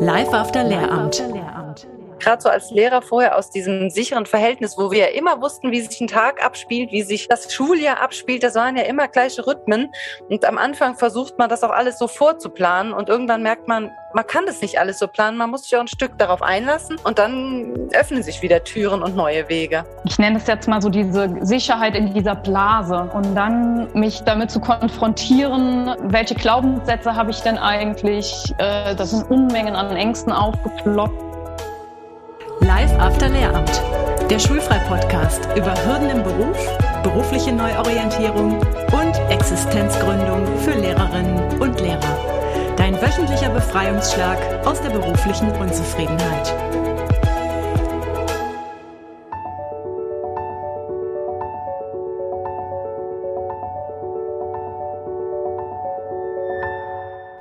Live after Lehramt. Gerade so als Lehrer vorher aus diesem sicheren Verhältnis, wo wir ja immer wussten, wie sich ein Tag abspielt, wie sich das Schuljahr abspielt, das waren ja immer gleiche Rhythmen. Und am Anfang versucht man das auch alles so vorzuplanen und irgendwann merkt man, man kann das nicht alles so planen, man muss sich auch ein Stück darauf einlassen und dann öffnen sich wieder Türen und neue Wege. Ich nenne es jetzt mal so diese Sicherheit in dieser Blase und dann mich damit zu konfrontieren, welche Glaubenssätze habe ich denn eigentlich? Äh, das sind Unmengen an Ängsten aufgeploppt. Live After Lehramt, der Schulfrei-Podcast über Hürden im Beruf, berufliche Neuorientierung und Existenzgründung für Lehrerinnen und Lehrer. Dein wöchentlicher Befreiungsschlag aus der beruflichen Unzufriedenheit.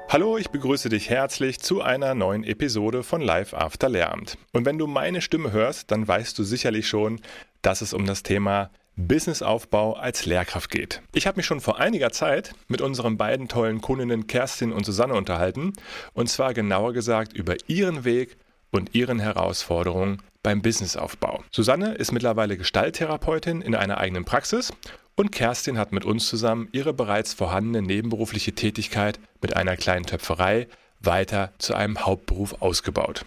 Hallo, ich begrüße dich herzlich zu einer neuen Episode von Live After Lehramt. Und wenn du meine Stimme hörst, dann weißt du sicherlich schon, dass es um das Thema Businessaufbau als Lehrkraft geht. Ich habe mich schon vor einiger Zeit mit unseren beiden tollen Kundinnen Kerstin und Susanne unterhalten, und zwar genauer gesagt über ihren Weg und ihren Herausforderungen beim Businessaufbau. Susanne ist mittlerweile Gestalttherapeutin in einer eigenen Praxis und Kerstin hat mit uns zusammen ihre bereits vorhandene nebenberufliche Tätigkeit mit einer kleinen Töpferei weiter zu einem Hauptberuf ausgebaut.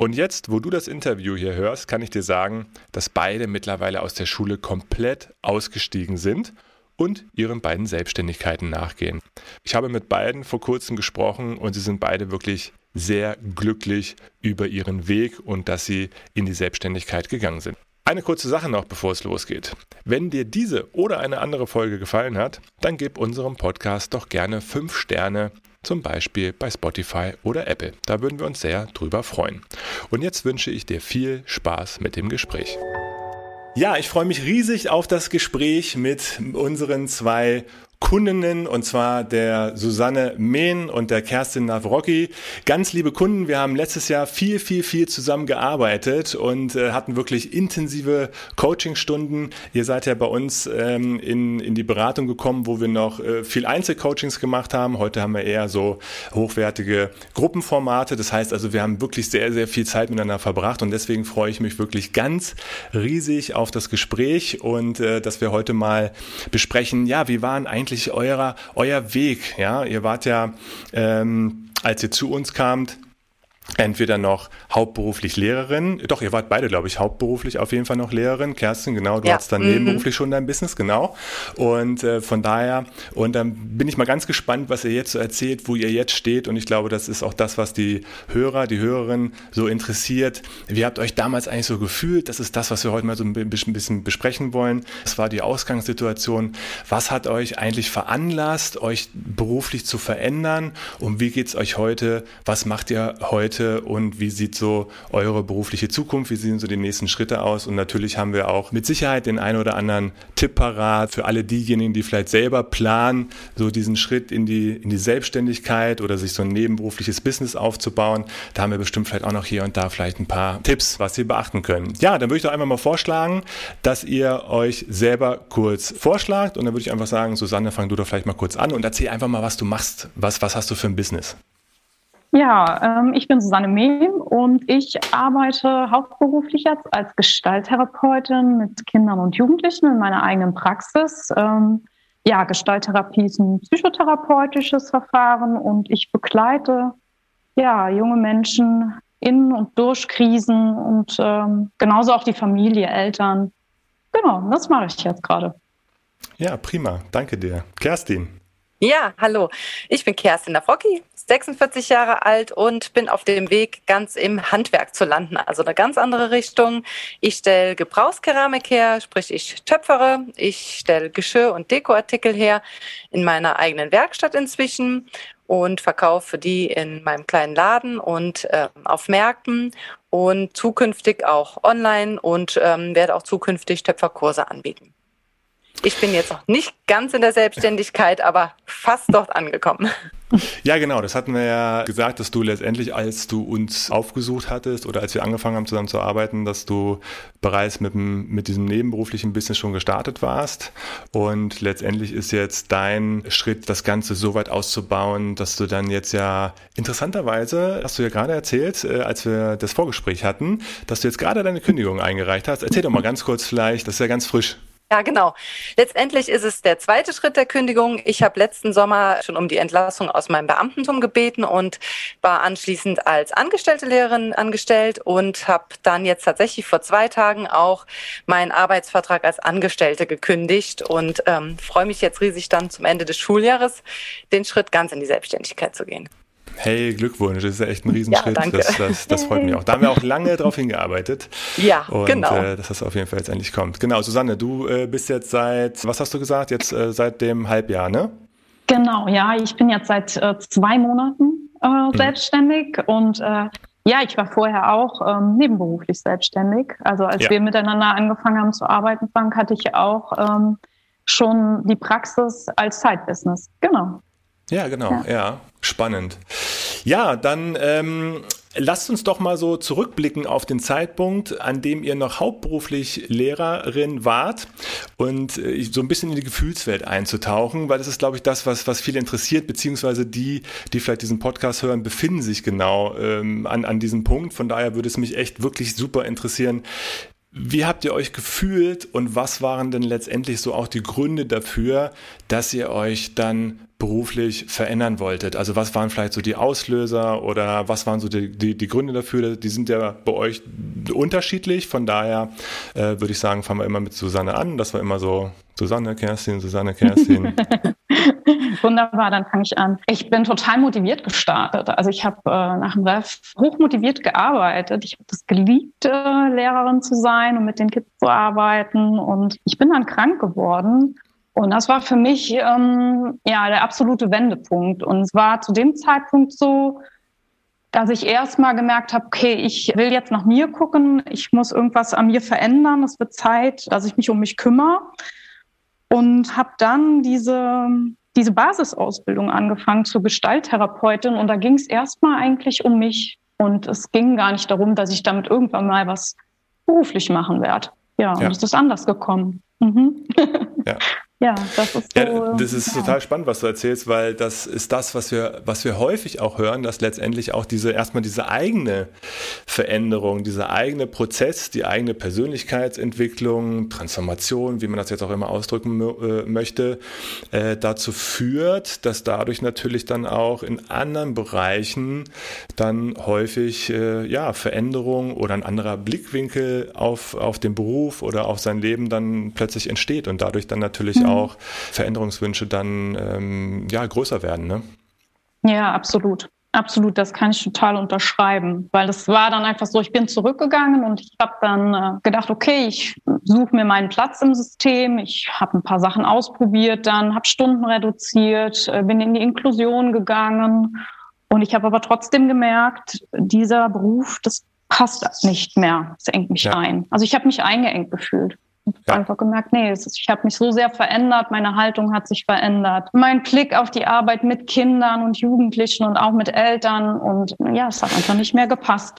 Und jetzt, wo du das Interview hier hörst, kann ich dir sagen, dass beide mittlerweile aus der Schule komplett ausgestiegen sind und ihren beiden Selbstständigkeiten nachgehen. Ich habe mit beiden vor kurzem gesprochen und sie sind beide wirklich sehr glücklich über ihren Weg und dass sie in die Selbstständigkeit gegangen sind. Eine kurze Sache noch, bevor es losgeht. Wenn dir diese oder eine andere Folge gefallen hat, dann gib unserem Podcast doch gerne 5 Sterne, zum Beispiel bei Spotify oder Apple. Da würden wir uns sehr drüber freuen. Und jetzt wünsche ich dir viel Spaß mit dem Gespräch. Ja, ich freue mich riesig auf das Gespräch mit unseren zwei Kundinnen und zwar der Susanne Mehn und der Kerstin Navrocki. Ganz liebe Kunden, wir haben letztes Jahr viel, viel, viel zusammen gearbeitet und äh, hatten wirklich intensive Coachingstunden. Ihr seid ja bei uns ähm, in, in die Beratung gekommen, wo wir noch äh, viel Einzelcoachings gemacht haben. Heute haben wir eher so hochwertige Gruppenformate. Das heißt also, wir haben wirklich sehr, sehr viel Zeit miteinander verbracht und deswegen freue ich mich wirklich ganz riesig auf das Gespräch und äh, dass wir heute mal besprechen, ja, wie waren eigentlich eigentlich eurer, euer Weg? Ja, ihr wart ja, ähm, als ihr zu uns kamt, entweder noch hauptberuflich Lehrerin, doch, ihr wart beide, glaube ich, hauptberuflich auf jeden Fall noch Lehrerin. Kerstin, genau, du ja. hattest dann mhm. nebenberuflich schon dein Business, genau. Und äh, von daher, und dann bin ich mal ganz gespannt, was ihr jetzt so erzählt, wo ihr jetzt steht. Und ich glaube, das ist auch das, was die Hörer, die Hörerinnen so interessiert. Wie habt ihr euch damals eigentlich so gefühlt? Das ist das, was wir heute mal so ein bisschen besprechen wollen. Was war die Ausgangssituation? Was hat euch eigentlich veranlasst, euch beruflich zu verändern? Und wie geht's euch heute? Was macht ihr heute? Und wie sieht so eure berufliche Zukunft? Wie sehen so die nächsten Schritte aus? Und natürlich haben wir auch mit Sicherheit den einen oder anderen Tipp parat für alle diejenigen, die vielleicht selber planen, so diesen Schritt in die, in die Selbstständigkeit oder sich so ein nebenberufliches Business aufzubauen. Da haben wir bestimmt vielleicht auch noch hier und da vielleicht ein paar Tipps, was Sie beachten können. Ja, dann würde ich doch einfach mal vorschlagen, dass ihr euch selber kurz vorschlagt und dann würde ich einfach sagen, Susanne, fang du doch vielleicht mal kurz an und erzähl einfach mal, was du machst. Was, was hast du für ein Business? Ja, ähm, ich bin Susanne Mehm und ich arbeite hauptberuflich jetzt als Gestalttherapeutin mit Kindern und Jugendlichen in meiner eigenen Praxis. Ähm, ja, Gestalttherapie ist ein psychotherapeutisches Verfahren und ich begleite ja, junge Menschen in und durch Krisen und ähm, genauso auch die Familie, Eltern. Genau, das mache ich jetzt gerade. Ja, prima. Danke dir. Kerstin. Ja, hallo. Ich bin Kerstin Nafrocki, 46 Jahre alt und bin auf dem Weg, ganz im Handwerk zu landen. Also eine ganz andere Richtung. Ich stelle Gebrauchskeramik her, sprich ich töpfere. Ich stelle Geschirr und Dekoartikel her in meiner eigenen Werkstatt inzwischen und verkaufe die in meinem kleinen Laden und äh, auf Märkten und zukünftig auch online und ähm, werde auch zukünftig Töpferkurse anbieten. Ich bin jetzt noch nicht ganz in der Selbstständigkeit, aber fast dort angekommen. Ja, genau. Das hatten wir ja gesagt, dass du letztendlich, als du uns aufgesucht hattest oder als wir angefangen haben zusammen zu arbeiten, dass du bereits mit, dem, mit diesem nebenberuflichen Business schon gestartet warst. Und letztendlich ist jetzt dein Schritt, das Ganze so weit auszubauen, dass du dann jetzt ja interessanterweise, hast du ja gerade erzählt, äh, als wir das Vorgespräch hatten, dass du jetzt gerade deine Kündigung eingereicht hast. Erzähl doch mal ganz kurz vielleicht, das ist ja ganz frisch. Ja, genau. Letztendlich ist es der zweite Schritt der Kündigung. Ich habe letzten Sommer schon um die Entlassung aus meinem Beamtentum gebeten und war anschließend als angestellte Lehrerin angestellt und habe dann jetzt tatsächlich vor zwei Tagen auch meinen Arbeitsvertrag als Angestellte gekündigt und ähm, freue mich jetzt riesig dann zum Ende des Schuljahres den Schritt ganz in die Selbstständigkeit zu gehen. Hey, Glückwunsch, das ist ja echt ein Riesenschritt. Ja, das, das, das, freut mich auch. Da haben wir auch lange drauf hingearbeitet. Ja, und, genau. Äh, dass das auf jeden Fall jetzt endlich kommt. Genau, Susanne, du äh, bist jetzt seit, was hast du gesagt, jetzt äh, seit dem Halbjahr, ne? Genau, ja, ich bin jetzt seit äh, zwei Monaten äh, mhm. selbstständig und äh, ja, ich war vorher auch ähm, nebenberuflich selbstständig. Also als ja. wir miteinander angefangen haben zu arbeiten, Frank, hatte ich auch ähm, schon die Praxis als Side-Business. Genau. Ja, genau, ja. ja. Spannend. Ja, dann ähm, lasst uns doch mal so zurückblicken auf den Zeitpunkt, an dem ihr noch hauptberuflich Lehrerin wart und äh, so ein bisschen in die Gefühlswelt einzutauchen, weil das ist, glaube ich, das, was, was viele interessiert, beziehungsweise die, die vielleicht diesen Podcast hören, befinden sich genau ähm, an, an diesem Punkt. Von daher würde es mich echt wirklich super interessieren, wie habt ihr euch gefühlt und was waren denn letztendlich so auch die Gründe dafür, dass ihr euch dann beruflich verändern wolltet? Also was waren vielleicht so die Auslöser oder was waren so die, die, die Gründe dafür? Die sind ja bei euch unterschiedlich. Von daher äh, würde ich sagen, fangen wir immer mit Susanne an. Das war immer so Susanne, Kerstin, Susanne, Kerstin. Wunderbar, dann fange ich an. Ich bin total motiviert gestartet. Also ich habe äh, nach dem Ref hochmotiviert gearbeitet. Ich habe das geliebt, äh, Lehrerin zu sein und mit den Kids zu arbeiten. Und ich bin dann krank geworden. Und das war für mich ähm, ja der absolute Wendepunkt. Und es war zu dem Zeitpunkt so, dass ich erstmal gemerkt habe, okay, ich will jetzt nach mir gucken, ich muss irgendwas an mir verändern, es wird Zeit, dass ich mich um mich kümmere. Und habe dann diese diese Basisausbildung angefangen zur Gestalttherapeutin und da ging es erstmal eigentlich um mich und es ging gar nicht darum, dass ich damit irgendwann mal was beruflich machen werde. Ja, ja. und es ist anders gekommen. Mhm. Ja. Ja, das ist so. Ja, das ist ja. total spannend, was du erzählst, weil das ist das, was wir, was wir häufig auch hören, dass letztendlich auch diese, erstmal diese eigene Veränderung, dieser eigene Prozess, die eigene Persönlichkeitsentwicklung, Transformation, wie man das jetzt auch immer ausdrücken äh, möchte, äh, dazu führt, dass dadurch natürlich dann auch in anderen Bereichen dann häufig, äh, ja, Veränderung oder ein anderer Blickwinkel auf, auf den Beruf oder auf sein Leben dann plötzlich entsteht und dadurch dann natürlich mhm. Auch Veränderungswünsche dann ähm, ja, größer werden. Ne? Ja, absolut. Absolut, das kann ich total unterschreiben, weil das war dann einfach so, ich bin zurückgegangen und ich habe dann äh, gedacht, okay, ich suche mir meinen Platz im System, ich habe ein paar Sachen ausprobiert, dann habe Stunden reduziert, äh, bin in die Inklusion gegangen und ich habe aber trotzdem gemerkt, dieser Beruf, das passt nicht mehr, es engt mich ja. ein. Also ich habe mich eingeengt gefühlt ja. einfach gemerkt, nee, ist, ich habe mich so sehr verändert, meine Haltung hat sich verändert. Mein Blick auf die Arbeit mit Kindern und Jugendlichen und auch mit Eltern und ja, es hat einfach nicht mehr gepasst.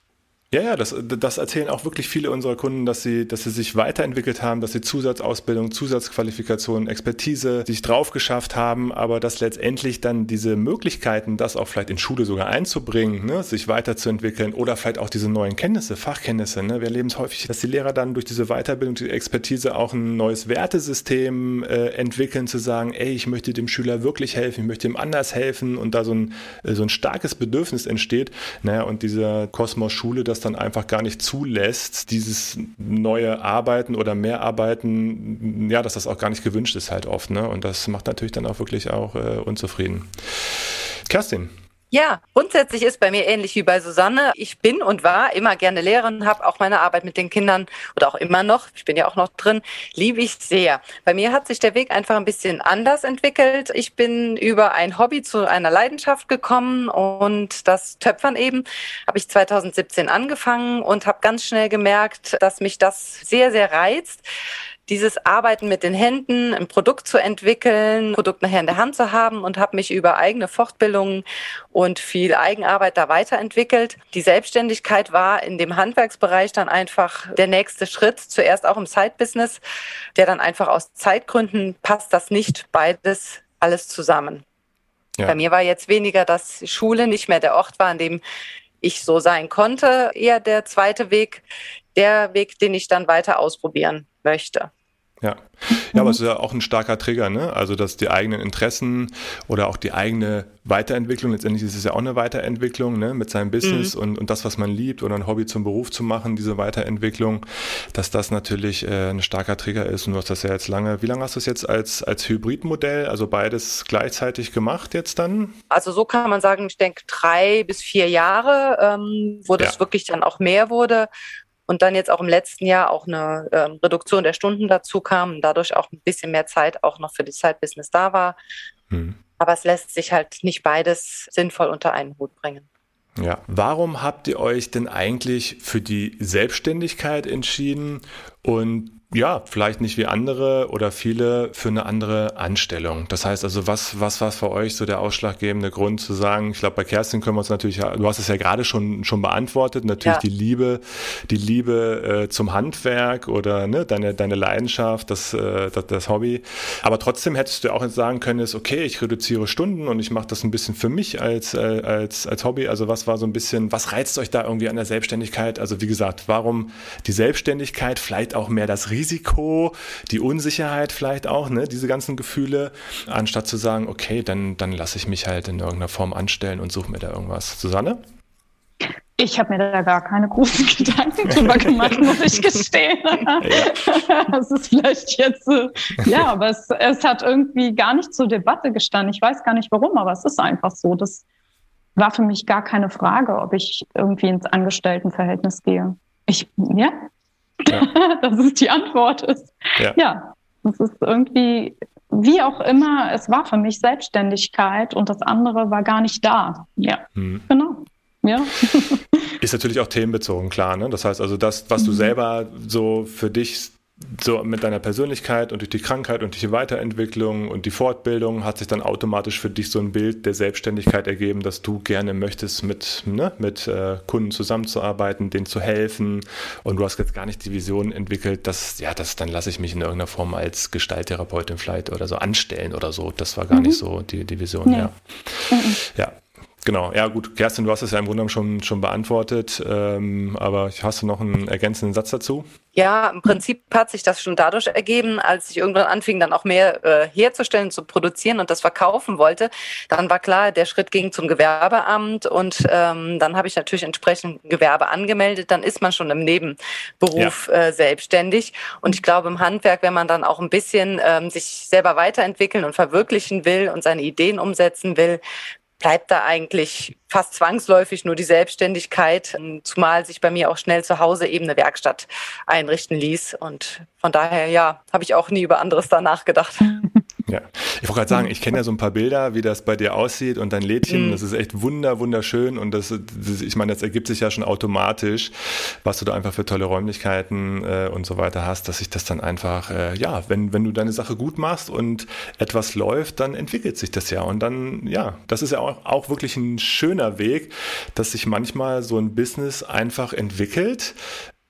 Ja, ja, das, das erzählen auch wirklich viele unserer Kunden, dass sie, dass sie sich weiterentwickelt haben, dass sie Zusatzausbildung, Zusatzqualifikation, Expertise sich drauf geschafft haben, aber dass letztendlich dann diese Möglichkeiten, das auch vielleicht in Schule sogar einzubringen, ne, sich weiterzuentwickeln oder vielleicht auch diese neuen Kenntnisse, Fachkenntnisse. Ne, wir erleben es häufig, dass die Lehrer dann durch diese Weiterbildung, die Expertise auch ein neues Wertesystem äh, entwickeln, zu sagen, ey, ich möchte dem Schüler wirklich helfen, ich möchte ihm anders helfen und da so ein, äh, so ein starkes Bedürfnis entsteht. Naja, und diese Kosmos Schule, das das dann einfach gar nicht zulässt, dieses neue Arbeiten oder mehr Arbeiten, ja, dass das auch gar nicht gewünscht ist halt oft. Ne? Und das macht natürlich dann auch wirklich auch äh, unzufrieden. Kerstin, ja, grundsätzlich ist bei mir ähnlich wie bei Susanne. Ich bin und war immer gerne Lehrerin, habe auch meine Arbeit mit den Kindern oder auch immer noch, ich bin ja auch noch drin, liebe ich sehr. Bei mir hat sich der Weg einfach ein bisschen anders entwickelt. Ich bin über ein Hobby zu einer Leidenschaft gekommen und das Töpfern eben habe ich 2017 angefangen und habe ganz schnell gemerkt, dass mich das sehr, sehr reizt dieses Arbeiten mit den Händen, ein Produkt zu entwickeln, ein Produkt nachher in der Hand zu haben und habe mich über eigene Fortbildungen und viel Eigenarbeit da weiterentwickelt. Die Selbstständigkeit war in dem Handwerksbereich dann einfach der nächste Schritt, zuerst auch im Side-Business, der dann einfach aus Zeitgründen passt das nicht beides alles zusammen. Ja. Bei mir war jetzt weniger, dass Schule nicht mehr der Ort war, an dem ich so sein konnte, eher der zweite Weg, der Weg, den ich dann weiter ausprobieren möchte. Ja. Ja, aber es ist ja auch ein starker Trigger, ne? Also, dass die eigenen Interessen oder auch die eigene Weiterentwicklung, letztendlich ist es ja auch eine Weiterentwicklung, ne? Mit seinem Business mhm. und, und das, was man liebt oder ein Hobby zum Beruf zu machen, diese Weiterentwicklung, dass das natürlich äh, ein starker Trigger ist. Und du hast das ja jetzt lange, wie lange hast du es jetzt als, als Hybridmodell, also beides gleichzeitig gemacht jetzt dann? Also, so kann man sagen, ich denke drei bis vier Jahre, ähm, wo das ja. wirklich dann auch mehr wurde und dann jetzt auch im letzten Jahr auch eine ähm, Reduktion der Stunden dazu kam und dadurch auch ein bisschen mehr Zeit auch noch für die Side-Business da war. Hm. Aber es lässt sich halt nicht beides sinnvoll unter einen Hut bringen. Ja, warum habt ihr euch denn eigentlich für die Selbstständigkeit entschieden und ja, vielleicht nicht wie andere oder viele für eine andere Anstellung. Das heißt also, was, was war für euch so der ausschlaggebende Grund zu sagen, ich glaube, bei Kerstin können wir uns natürlich, du hast es ja gerade schon, schon beantwortet, natürlich ja. die Liebe, die Liebe äh, zum Handwerk oder ne, deine, deine Leidenschaft, das, äh, das, das Hobby. Aber trotzdem hättest du auch jetzt sagen können, ist okay, ich reduziere Stunden und ich mache das ein bisschen für mich als, äh, als, als Hobby. Also was war so ein bisschen, was reizt euch da irgendwie an der Selbstständigkeit? Also wie gesagt, warum die Selbstständigkeit, vielleicht auch mehr das Risiko Risiko, die Unsicherheit vielleicht auch, ne, diese ganzen Gefühle, anstatt zu sagen, okay, dann, dann lasse ich mich halt in irgendeiner Form anstellen und suche mir da irgendwas. Susanne? Ich habe mir da gar keine großen Gedanken drüber gemacht, muss ich gestehen. Ja. Das ist vielleicht jetzt, ja, aber es, es hat irgendwie gar nicht zur Debatte gestanden. Ich weiß gar nicht warum, aber es ist einfach so. Das war für mich gar keine Frage, ob ich irgendwie ins Angestelltenverhältnis gehe. Ich, ja, ja. das ist die Antwort. Ja. ja, das ist irgendwie, wie auch immer, es war für mich Selbstständigkeit und das andere war gar nicht da. Ja, hm. genau. Ja. Ist natürlich auch themenbezogen, klar. Ne? Das heißt also, das, was du mhm. selber so für dich so mit deiner Persönlichkeit und durch die Krankheit und durch die Weiterentwicklung und die Fortbildung hat sich dann automatisch für dich so ein Bild der Selbstständigkeit ergeben, dass du gerne möchtest, mit, ne, mit äh, Kunden zusammenzuarbeiten, denen zu helfen. Und du hast jetzt gar nicht die Vision entwickelt, dass, ja, das, dann lasse ich mich in irgendeiner Form als Gestalttherapeutin vielleicht oder so anstellen oder so. Das war gar mhm. nicht so die, die Vision, nee. ja. Mhm. Ja, Genau, ja gut, Kerstin, du hast es ja im Grunde schon, schon beantwortet, ähm, aber hast du noch einen ergänzenden Satz dazu? Ja, im Prinzip hat sich das schon dadurch ergeben, als ich irgendwann anfing, dann auch mehr äh, herzustellen, zu produzieren und das verkaufen wollte. Dann war klar, der Schritt ging zum Gewerbeamt und ähm, dann habe ich natürlich entsprechend Gewerbe angemeldet. Dann ist man schon im Nebenberuf ja. äh, selbstständig. Und ich glaube, im Handwerk, wenn man dann auch ein bisschen ähm, sich selber weiterentwickeln und verwirklichen will und seine Ideen umsetzen will, bleibt da eigentlich fast zwangsläufig nur die Selbstständigkeit, zumal sich bei mir auch schnell zu Hause eben eine Werkstatt einrichten ließ. Und von daher, ja, habe ich auch nie über anderes da nachgedacht. Ja, ich wollte gerade sagen, ich kenne ja so ein paar Bilder, wie das bei dir aussieht und dein Lädchen, mm. das ist echt wunder, wunderschön und das, das, ich meine, das ergibt sich ja schon automatisch, was du da einfach für tolle Räumlichkeiten äh, und so weiter hast, dass sich das dann einfach, äh, ja, wenn, wenn du deine Sache gut machst und etwas läuft, dann entwickelt sich das ja. Und dann, ja, das ist ja auch, auch wirklich ein schöner Weg, dass sich manchmal so ein Business einfach entwickelt,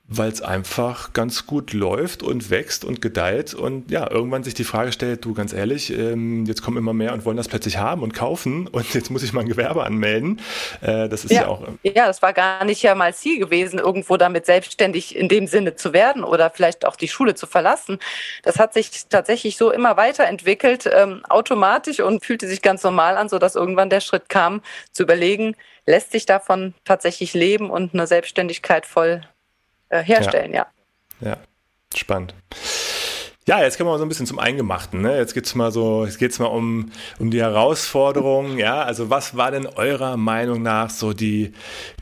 weil es einfach ganz gut läuft und wächst und gedeiht und ja, irgendwann sich die Frage stellt, du ganz ehrlich, ähm, jetzt kommen immer mehr und wollen das plötzlich haben und kaufen und jetzt muss ich mein Gewerbe anmelden. Äh, das ist ja, ja auch. Äh, ja, das war gar nicht ja mal Ziel gewesen, irgendwo damit selbstständig in dem Sinne zu werden oder vielleicht auch die Schule zu verlassen. Das hat sich tatsächlich so immer weiterentwickelt, ähm, automatisch und fühlte sich ganz normal an, sodass irgendwann der Schritt kam, zu überlegen, lässt sich davon tatsächlich leben und eine Selbstständigkeit voll herstellen, ja. ja. Ja, spannend. Ja, jetzt kommen wir mal so ein bisschen zum Eingemachten. Ne? Jetzt geht's mal so, jetzt geht's mal um, um die Herausforderungen. Ja, also was war denn eurer Meinung nach so die,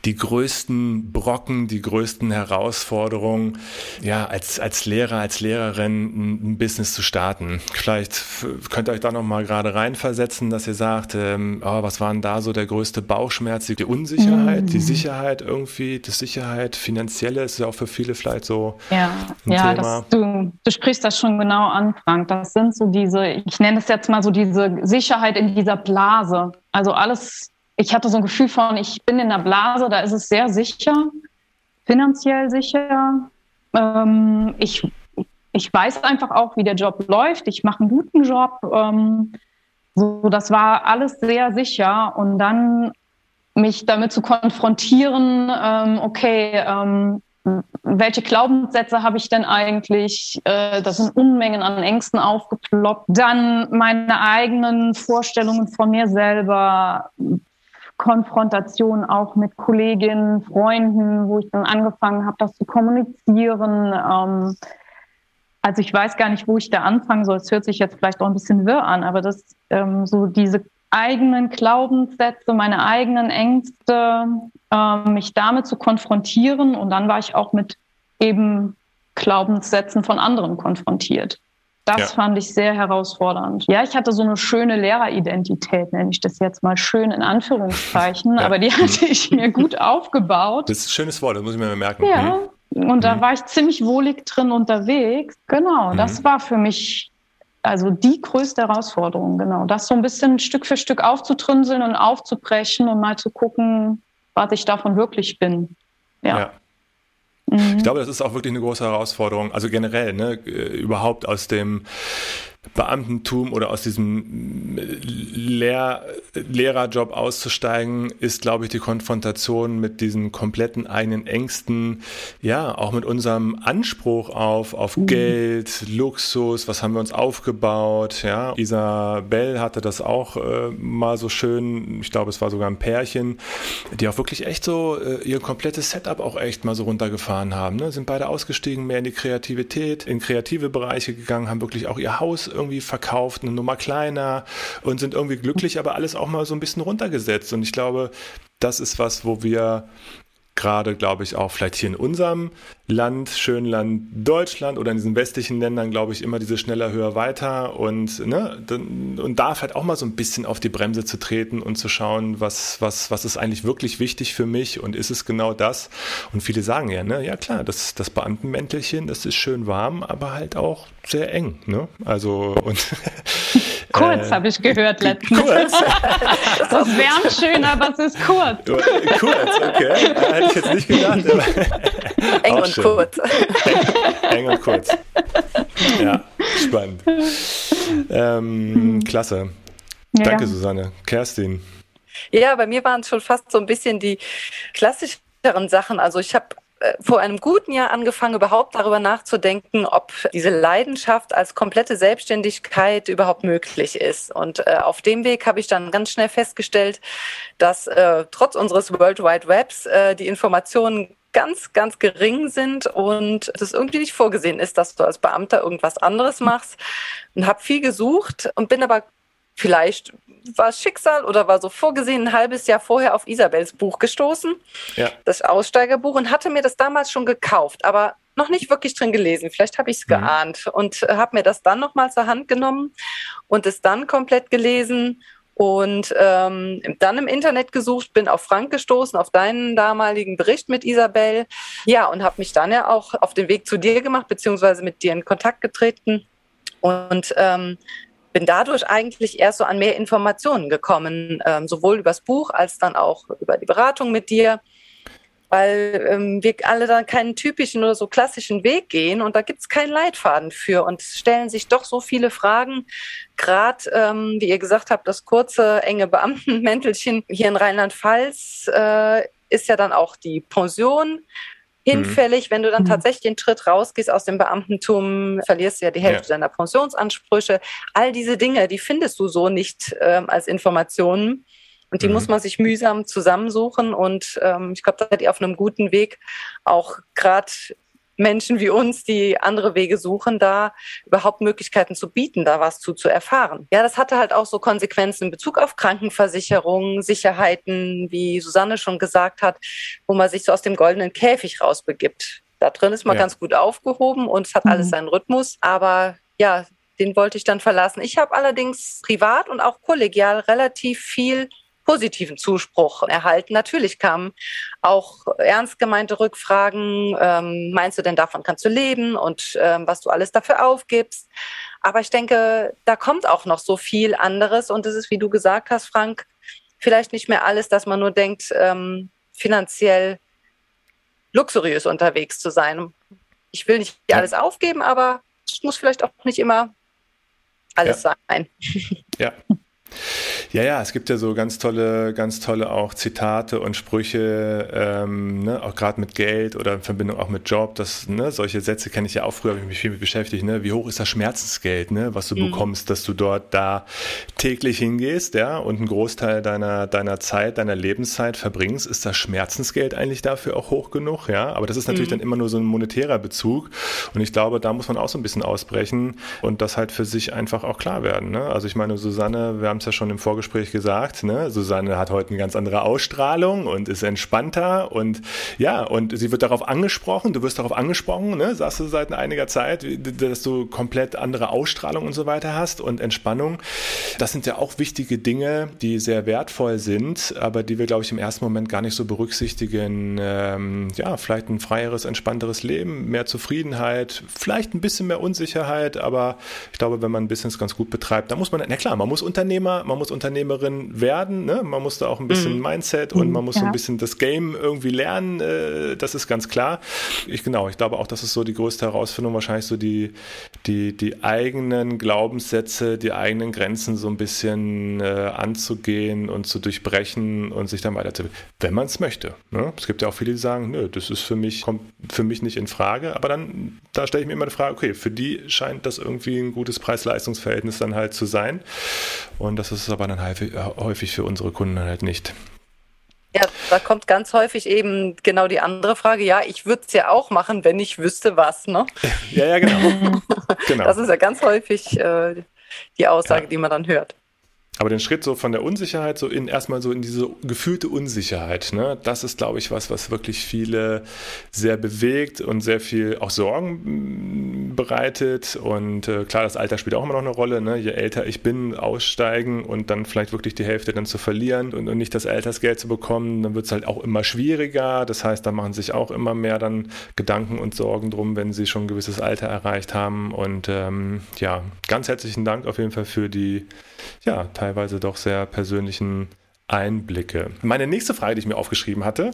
die größten Brocken, die größten Herausforderungen, ja, als, als Lehrer, als Lehrerin ein, Business zu starten? Vielleicht könnt ihr euch da nochmal gerade reinversetzen, dass ihr sagt, ähm, oh, was war denn da so der größte Bauchschmerz? Die Unsicherheit, mhm. die Sicherheit irgendwie, die Sicherheit, finanzielle ist ja auch für viele vielleicht so ja, ein ja, Thema. Das, du, du sprichst das schon genau an, Frank. Das sind so diese, ich nenne es jetzt mal so diese Sicherheit in dieser Blase. Also alles, ich hatte so ein Gefühl von, ich bin in der Blase, da ist es sehr sicher, finanziell sicher. Ähm, ich, ich weiß einfach auch, wie der Job läuft. Ich mache einen guten Job. Ähm, so, das war alles sehr sicher. Und dann mich damit zu konfrontieren, ähm, okay, ähm, welche Glaubenssätze habe ich denn eigentlich? Äh, da sind Unmengen an Ängsten aufgeploppt. Dann meine eigenen Vorstellungen von mir selber, Konfrontation auch mit Kolleginnen, Freunden, wo ich dann angefangen habe, das zu kommunizieren. Ähm, also ich weiß gar nicht, wo ich da anfangen soll. Es hört sich jetzt vielleicht auch ein bisschen wirr an, aber das ähm, so diese eigenen Glaubenssätze, meine eigenen Ängste, äh, mich damit zu konfrontieren. Und dann war ich auch mit eben Glaubenssätzen von anderen konfrontiert. Das ja. fand ich sehr herausfordernd. Ja, ich hatte so eine schöne Lehreridentität, nenne ich das jetzt mal schön in Anführungszeichen, ja. aber die hatte ich mir gut aufgebaut. Das ist ein schönes Wort, das muss ich mir merken. Ja, mhm. und da mhm. war ich ziemlich wohlig drin unterwegs. Genau, mhm. das war für mich also die größte Herausforderung, genau. Das so ein bisschen Stück für Stück aufzutrünseln und aufzubrechen und mal zu gucken, was ich davon wirklich bin. ja. ja. Mhm. Ich glaube, das ist auch wirklich eine große Herausforderung. Also generell, ne, äh, überhaupt aus dem Beamtentum oder aus diesem Lehr Lehrerjob auszusteigen, ist, glaube ich, die Konfrontation mit diesen kompletten eigenen Ängsten, ja, auch mit unserem Anspruch auf, auf mhm. Geld, Luxus, was haben wir uns aufgebaut, ja. Isabel hatte das auch äh, mal so schön, ich glaube, es war sogar ein Pärchen, die auch wirklich echt so äh, ihr komplettes Setup auch echt mal so runtergefahren haben, ne? sind beide ausgestiegen, mehr in die Kreativität, in kreative Bereiche gegangen, haben wirklich auch ihr Haus irgendwie verkauft, eine Nummer kleiner und sind irgendwie glücklich, aber alles auch mal so ein bisschen runtergesetzt. Und ich glaube, das ist was, wo wir gerade, glaube ich, auch vielleicht hier in unserem Land, schönen Land Deutschland oder in diesen westlichen Ländern, glaube ich, immer diese schneller, höher, weiter und, ne, und darf halt auch mal so ein bisschen auf die Bremse zu treten und zu schauen, was, was, was ist eigentlich wirklich wichtig für mich und ist es genau das? Und viele sagen ja, ne, ja klar, das, das Beamtenmäntelchen, das ist schön warm, aber halt auch sehr eng, ne? Also, und Kurz, äh, habe ich gehört letztens. Kurz? das wärmt schön, aber es ist kurz. kurz, okay. Hätte ich jetzt nicht gedacht. Eng und schön. kurz. Eng, und kurz. Ja, spannend. Ähm, klasse. Ja. Danke, Susanne. Kerstin. Ja, bei mir waren es schon fast so ein bisschen die klassischeren Sachen. Also ich habe vor einem guten Jahr angefangen, überhaupt darüber nachzudenken, ob diese Leidenschaft als komplette Selbstständigkeit überhaupt möglich ist. Und äh, auf dem Weg habe ich dann ganz schnell festgestellt, dass äh, trotz unseres World Wide Webs äh, die Informationen ganz, ganz gering sind und es irgendwie nicht vorgesehen ist, dass du als Beamter irgendwas anderes machst. Und habe viel gesucht und bin aber vielleicht war Schicksal oder war so vorgesehen, ein halbes Jahr vorher auf Isabels Buch gestoßen, ja. das Aussteigerbuch, und hatte mir das damals schon gekauft, aber noch nicht wirklich drin gelesen. Vielleicht habe ich es mhm. geahnt und habe mir das dann nochmal zur Hand genommen und es dann komplett gelesen und ähm, dann im Internet gesucht, bin auf Frank gestoßen, auf deinen damaligen Bericht mit Isabel. Ja, und habe mich dann ja auch auf den Weg zu dir gemacht, beziehungsweise mit dir in Kontakt getreten. Und ähm, bin dadurch eigentlich erst so an mehr Informationen gekommen, ähm, sowohl übers Buch als dann auch über die Beratung mit dir, weil ähm, wir alle dann keinen typischen oder so klassischen Weg gehen und da gibt es keinen Leitfaden für und stellen sich doch so viele Fragen. Gerade, ähm, wie ihr gesagt habt, das kurze, enge Beamtenmäntelchen hier in Rheinland-Pfalz äh, ist ja dann auch die Pension hinfällig. Wenn du dann mhm. tatsächlich den Schritt rausgehst aus dem Beamtentum, verlierst du ja die Hälfte ja. deiner Pensionsansprüche. All diese Dinge, die findest du so nicht ähm, als Informationen. Und die mhm. muss man sich mühsam zusammensuchen. Und ähm, ich glaube, da seid ihr auf einem guten Weg, auch gerade Menschen wie uns, die andere Wege suchen, da überhaupt Möglichkeiten zu bieten, da was zu, zu erfahren. Ja, das hatte halt auch so Konsequenzen in Bezug auf Krankenversicherung, Sicherheiten, wie Susanne schon gesagt hat, wo man sich so aus dem goldenen Käfig rausbegibt. Da drin ist man ja. ganz gut aufgehoben und es hat mhm. alles seinen Rhythmus. Aber ja, den wollte ich dann verlassen. Ich habe allerdings privat und auch kollegial relativ viel positiven Zuspruch erhalten. Natürlich kamen auch ernst gemeinte Rückfragen. Ähm, meinst du denn, davon kannst du leben und ähm, was du alles dafür aufgibst? Aber ich denke, da kommt auch noch so viel anderes und es ist, wie du gesagt hast, Frank, vielleicht nicht mehr alles, dass man nur denkt, ähm, finanziell luxuriös unterwegs zu sein. Ich will nicht alles aufgeben, aber es muss vielleicht auch nicht immer alles ja. sein. Ja. Ja, ja, es gibt ja so ganz tolle, ganz tolle auch Zitate und Sprüche, ähm, ne, auch gerade mit Geld oder in Verbindung auch mit Job. Das, ne, solche Sätze kenne ich ja auch früher, habe ich mich viel mit beschäftigt. Ne? Wie hoch ist das Schmerzensgeld, ne, was du mhm. bekommst, dass du dort da täglich hingehst, ja, und einen Großteil deiner, deiner Zeit, deiner Lebenszeit verbringst? Ist das Schmerzensgeld eigentlich dafür auch hoch genug, ja? Aber das ist natürlich mhm. dann immer nur so ein monetärer Bezug. Und ich glaube, da muss man auch so ein bisschen ausbrechen und das halt für sich einfach auch klar werden. Ne? Also ich meine, Susanne, wir haben es ja schon im Vorgespräch Vorgespräch gesagt, ne? Susanne hat heute eine ganz andere Ausstrahlung und ist entspannter und ja, und sie wird darauf angesprochen, du wirst darauf angesprochen, ne? sagst du seit einiger Zeit, dass du komplett andere Ausstrahlung und so weiter hast und Entspannung. Das sind ja auch wichtige Dinge, die sehr wertvoll sind, aber die wir, glaube ich, im ersten Moment gar nicht so berücksichtigen. Ähm, ja, vielleicht ein freieres, entspannteres Leben, mehr Zufriedenheit, vielleicht ein bisschen mehr Unsicherheit, aber ich glaube, wenn man ein Business ganz gut betreibt, dann muss man, na klar, man muss Unternehmer, man muss Unternehmer Unternehmerin werden. Ne? Man muss da auch ein bisschen mhm. Mindset und man muss ja. so ein bisschen das Game irgendwie lernen. Äh, das ist ganz klar. Ich genau, ich glaube auch, das ist so die größte Herausforderung, wahrscheinlich so die, die, die eigenen Glaubenssätze, die eigenen Grenzen so ein bisschen äh, anzugehen und zu durchbrechen und sich dann weiterzubilden, wenn man es möchte. Ne? Es gibt ja auch viele, die sagen, nö, das ist für mich, kommt für mich nicht in Frage. Aber dann, da stelle ich mir immer die Frage, okay, für die scheint das irgendwie ein gutes Preis-Leistungs-Verhältnis dann halt zu sein. Und das ist aber dann dann häufig für unsere Kunden halt nicht. Ja, da kommt ganz häufig eben genau die andere Frage. Ja, ich würde es ja auch machen, wenn ich wüsste was, ne? Ja, ja, genau. genau. Das ist ja ganz häufig äh, die Aussage, ja. die man dann hört. Aber den Schritt so von der Unsicherheit so in erstmal so in diese gefühlte Unsicherheit, ne, das ist, glaube ich, was, was wirklich viele sehr bewegt und sehr viel auch Sorgen mm, bereitet. Und äh, klar, das Alter spielt auch immer noch eine Rolle. Ne? Je älter ich bin, aussteigen und dann vielleicht wirklich die Hälfte dann zu verlieren und, und nicht das Altersgeld zu bekommen, dann wird es halt auch immer schwieriger. Das heißt, da machen sich auch immer mehr dann Gedanken und Sorgen drum, wenn sie schon ein gewisses Alter erreicht haben. Und ähm, ja, ganz herzlichen Dank auf jeden Fall für die ja, teilweise doch sehr persönlichen Einblicke. Meine nächste Frage, die ich mir aufgeschrieben hatte,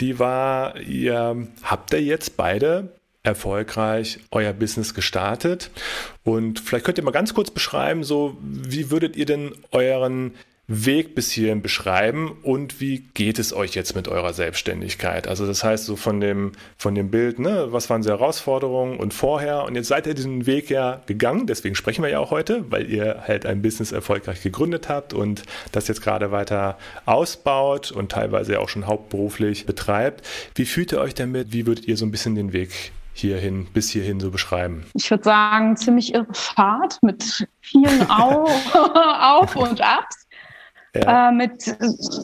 die war, ihr habt ihr jetzt beide erfolgreich euer Business gestartet und vielleicht könnt ihr mal ganz kurz beschreiben, so wie würdet ihr denn euren Weg bis hierhin beschreiben und wie geht es euch jetzt mit eurer Selbstständigkeit? Also das heißt so von dem, von dem Bild, ne, was waren die Herausforderungen und vorher und jetzt seid ihr diesen Weg ja gegangen, deswegen sprechen wir ja auch heute, weil ihr halt ein Business erfolgreich gegründet habt und das jetzt gerade weiter ausbaut und teilweise auch schon hauptberuflich betreibt. Wie fühlt ihr euch damit? Wie würdet ihr so ein bisschen den Weg hierhin, bis hierhin so beschreiben? Ich würde sagen, ziemlich irre Fahrt mit vielen Auf, Auf und Abs ja. äh, mit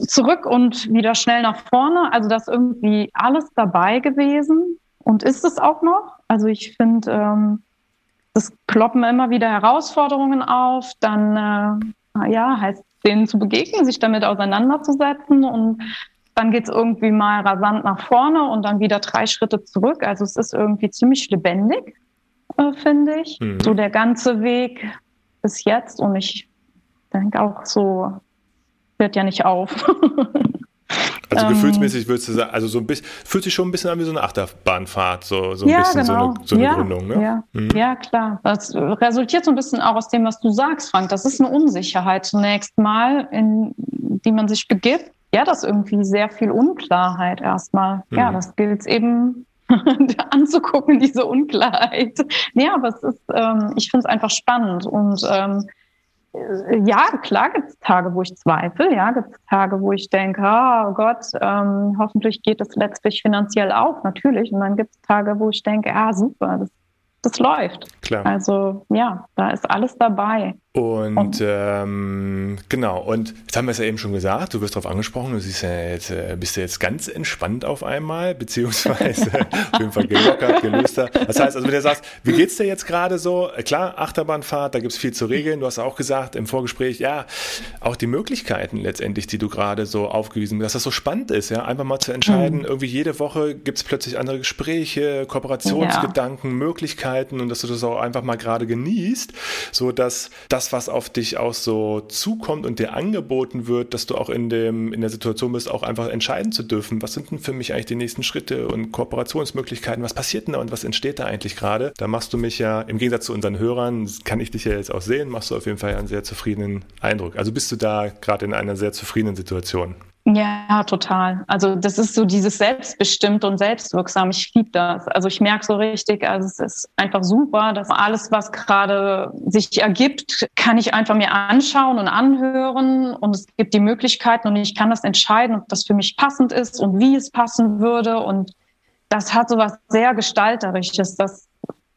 zurück und wieder schnell nach vorne. Also das ist alles dabei gewesen und ist es auch noch. Also ich finde, ähm, es ploppen immer wieder Herausforderungen auf. Dann äh, ja, heißt denen zu begegnen, sich damit auseinanderzusetzen und dann geht es irgendwie mal rasant nach vorne und dann wieder drei Schritte zurück. Also es ist irgendwie ziemlich lebendig, äh, finde ich. Mhm. So der ganze Weg bis jetzt und ich denke auch so hört ja nicht auf. Also ähm, gefühlsmäßig würdest du sagen, also so ein bisschen, fühlt sich schon ein bisschen an wie so eine Achterbahnfahrt, so, so ein ja, bisschen genau. so eine, so eine ja, Gründung, ne? Ja, mhm. ja, klar. Das resultiert so ein bisschen auch aus dem, was du sagst, Frank. Das ist eine Unsicherheit zunächst mal, in die man sich begibt. Ja, das ist irgendwie sehr viel Unklarheit erstmal. Mhm. Ja, das gilt eben anzugucken, diese Unklarheit. Ja, aber es ist, ähm, ich finde es einfach spannend und ähm, Ja, klar gibt es Tage, wo ich zweifle. Ja, gibt es Tage, wo ich denke, oh Gott, ähm, hoffentlich geht es letztlich finanziell auch, natürlich. Und dann gibt es Tage, wo ich denke, ah, super, das, das läuft. Klar. Also ja, da ist alles dabei. Und ähm, genau, und jetzt haben wir es ja eben schon gesagt, du wirst darauf angesprochen, du siehst ja jetzt, äh, bist du jetzt ganz entspannt auf einmal, beziehungsweise auf jeden Fall gelockert, gelöster. Das heißt, also wenn du sagst, wie geht's dir jetzt gerade so? Äh, klar, Achterbahnfahrt, da gibt's viel zu regeln. Du hast auch gesagt im Vorgespräch, ja, auch die Möglichkeiten letztendlich, die du gerade so aufgewiesen hast, dass das so spannend ist, ja, einfach mal zu entscheiden, mhm. irgendwie jede Woche gibt's plötzlich andere Gespräche, Kooperationsgedanken, ja. Möglichkeiten und dass du das auch einfach mal gerade genießt, so dass das das, was auf dich auch so zukommt und dir angeboten wird, dass du auch in, dem, in der Situation bist, auch einfach entscheiden zu dürfen. Was sind denn für mich eigentlich die nächsten Schritte und Kooperationsmöglichkeiten? Was passiert denn da und was entsteht da eigentlich gerade? Da machst du mich ja, im Gegensatz zu unseren Hörern, kann ich dich ja jetzt auch sehen, machst du auf jeden Fall einen sehr zufriedenen Eindruck. Also bist du da gerade in einer sehr zufriedenen Situation? Ja, total. Also das ist so dieses Selbstbestimmt und Selbstwirksam. Ich liebe das. Also ich merke so richtig, also es ist einfach super, dass alles, was gerade sich ergibt, kann ich einfach mir anschauen und anhören und es gibt die Möglichkeiten und ich kann das entscheiden, ob das für mich passend ist und wie es passen würde und das hat so was sehr Gestalterisches. Das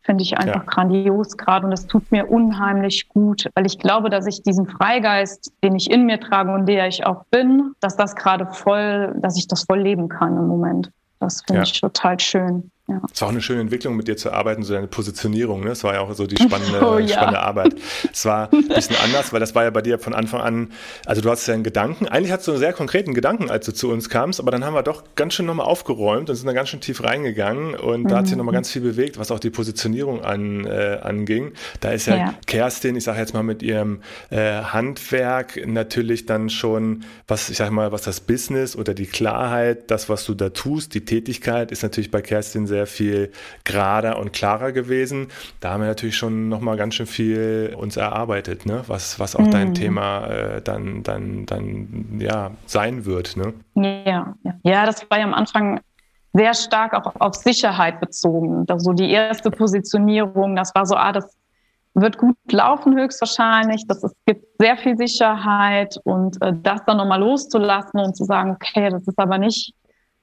finde ich einfach ja. grandios gerade und das tut mir unheimlich gut, weil ich glaube, dass ich diesen Freigeist, den ich in mir trage und der ich auch bin, dass das gerade voll, dass ich das voll leben kann im Moment. Das finde ja. ich total schön. Ja. Es war auch eine schöne Entwicklung, mit dir zu arbeiten, so deine Positionierung. Ne? Es war ja auch so die spannende, oh, ja. spannende Arbeit. Es war ein bisschen anders, weil das war ja bei dir von Anfang an, also du hast ja einen Gedanken, eigentlich hattest du einen sehr konkreten Gedanken, als du zu uns kamst, aber dann haben wir doch ganz schön nochmal aufgeräumt und sind da ganz schön tief reingegangen und mhm. da hat sich mhm. nochmal ganz viel bewegt, was auch die Positionierung an, äh, anging. Da ist ja, ja. Kerstin, ich sage jetzt mal mit ihrem äh, Handwerk natürlich dann schon, was ich sage mal, was das Business oder die Klarheit, das, was du da tust, die Tätigkeit ist natürlich bei Kerstin sehr viel gerader und klarer gewesen. Da haben wir natürlich schon nochmal ganz schön viel uns erarbeitet, ne? was, was auch mhm. dein Thema äh, dann, dann, dann ja, sein wird. Ne? Ja, ja. ja, das war ja am Anfang sehr stark auch auf Sicherheit bezogen. Also die erste Positionierung, das war so, ah, das wird gut laufen höchstwahrscheinlich. Das ist, gibt sehr viel Sicherheit und äh, das dann nochmal loszulassen und zu sagen, okay, das ist aber nicht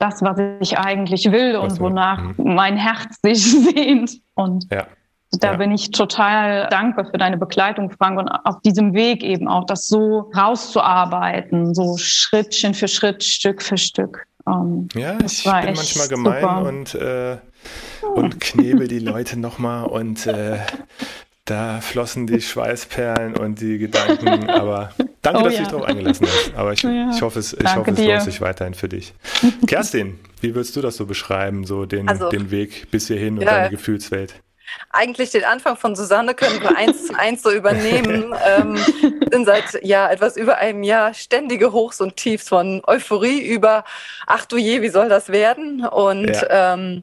das, was ich eigentlich will und wonach mhm. mein Herz sich sehnt. Und ja. da ja. bin ich total dankbar für deine Begleitung, Frank, und auf diesem Weg eben auch das so rauszuarbeiten, so Schrittchen für Schritt, Stück für Stück. Um, ähm, ja, ich bin manchmal gemein super. und, äh, und knebel die Leute nochmal und äh, da flossen die Schweißperlen und die Gedanken, aber danke, oh, dass ja. du dich darauf eingelassen hast. Aber ich, ja. ich hoffe, es, ich hoffe, es lohnt sich weiterhin für dich. Kerstin, wie würdest du das so beschreiben, so den, also, den Weg bis hierhin und deine Gefühlswelt? Eigentlich den Anfang von Susanne können wir eins zu eins so übernehmen. ähm, sind seit ja etwas über einem Jahr ständige Hochs und Tiefs von Euphorie über ach du je, wie soll das werden? Und ja, ähm,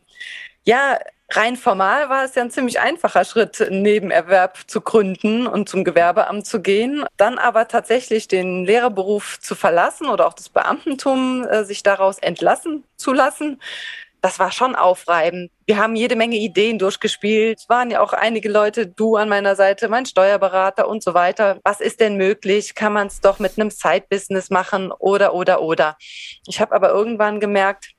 ja rein formal war es ja ein ziemlich einfacher Schritt, einen Nebenerwerb zu gründen und zum Gewerbeamt zu gehen. Dann aber tatsächlich den Lehrerberuf zu verlassen oder auch das Beamtentum äh, sich daraus entlassen zu lassen. Das war schon aufreibend. Wir haben jede Menge Ideen durchgespielt. Es waren ja auch einige Leute, du an meiner Seite, mein Steuerberater und so weiter. Was ist denn möglich? Kann man es doch mit einem Side-Business machen oder, oder, oder? Ich habe aber irgendwann gemerkt,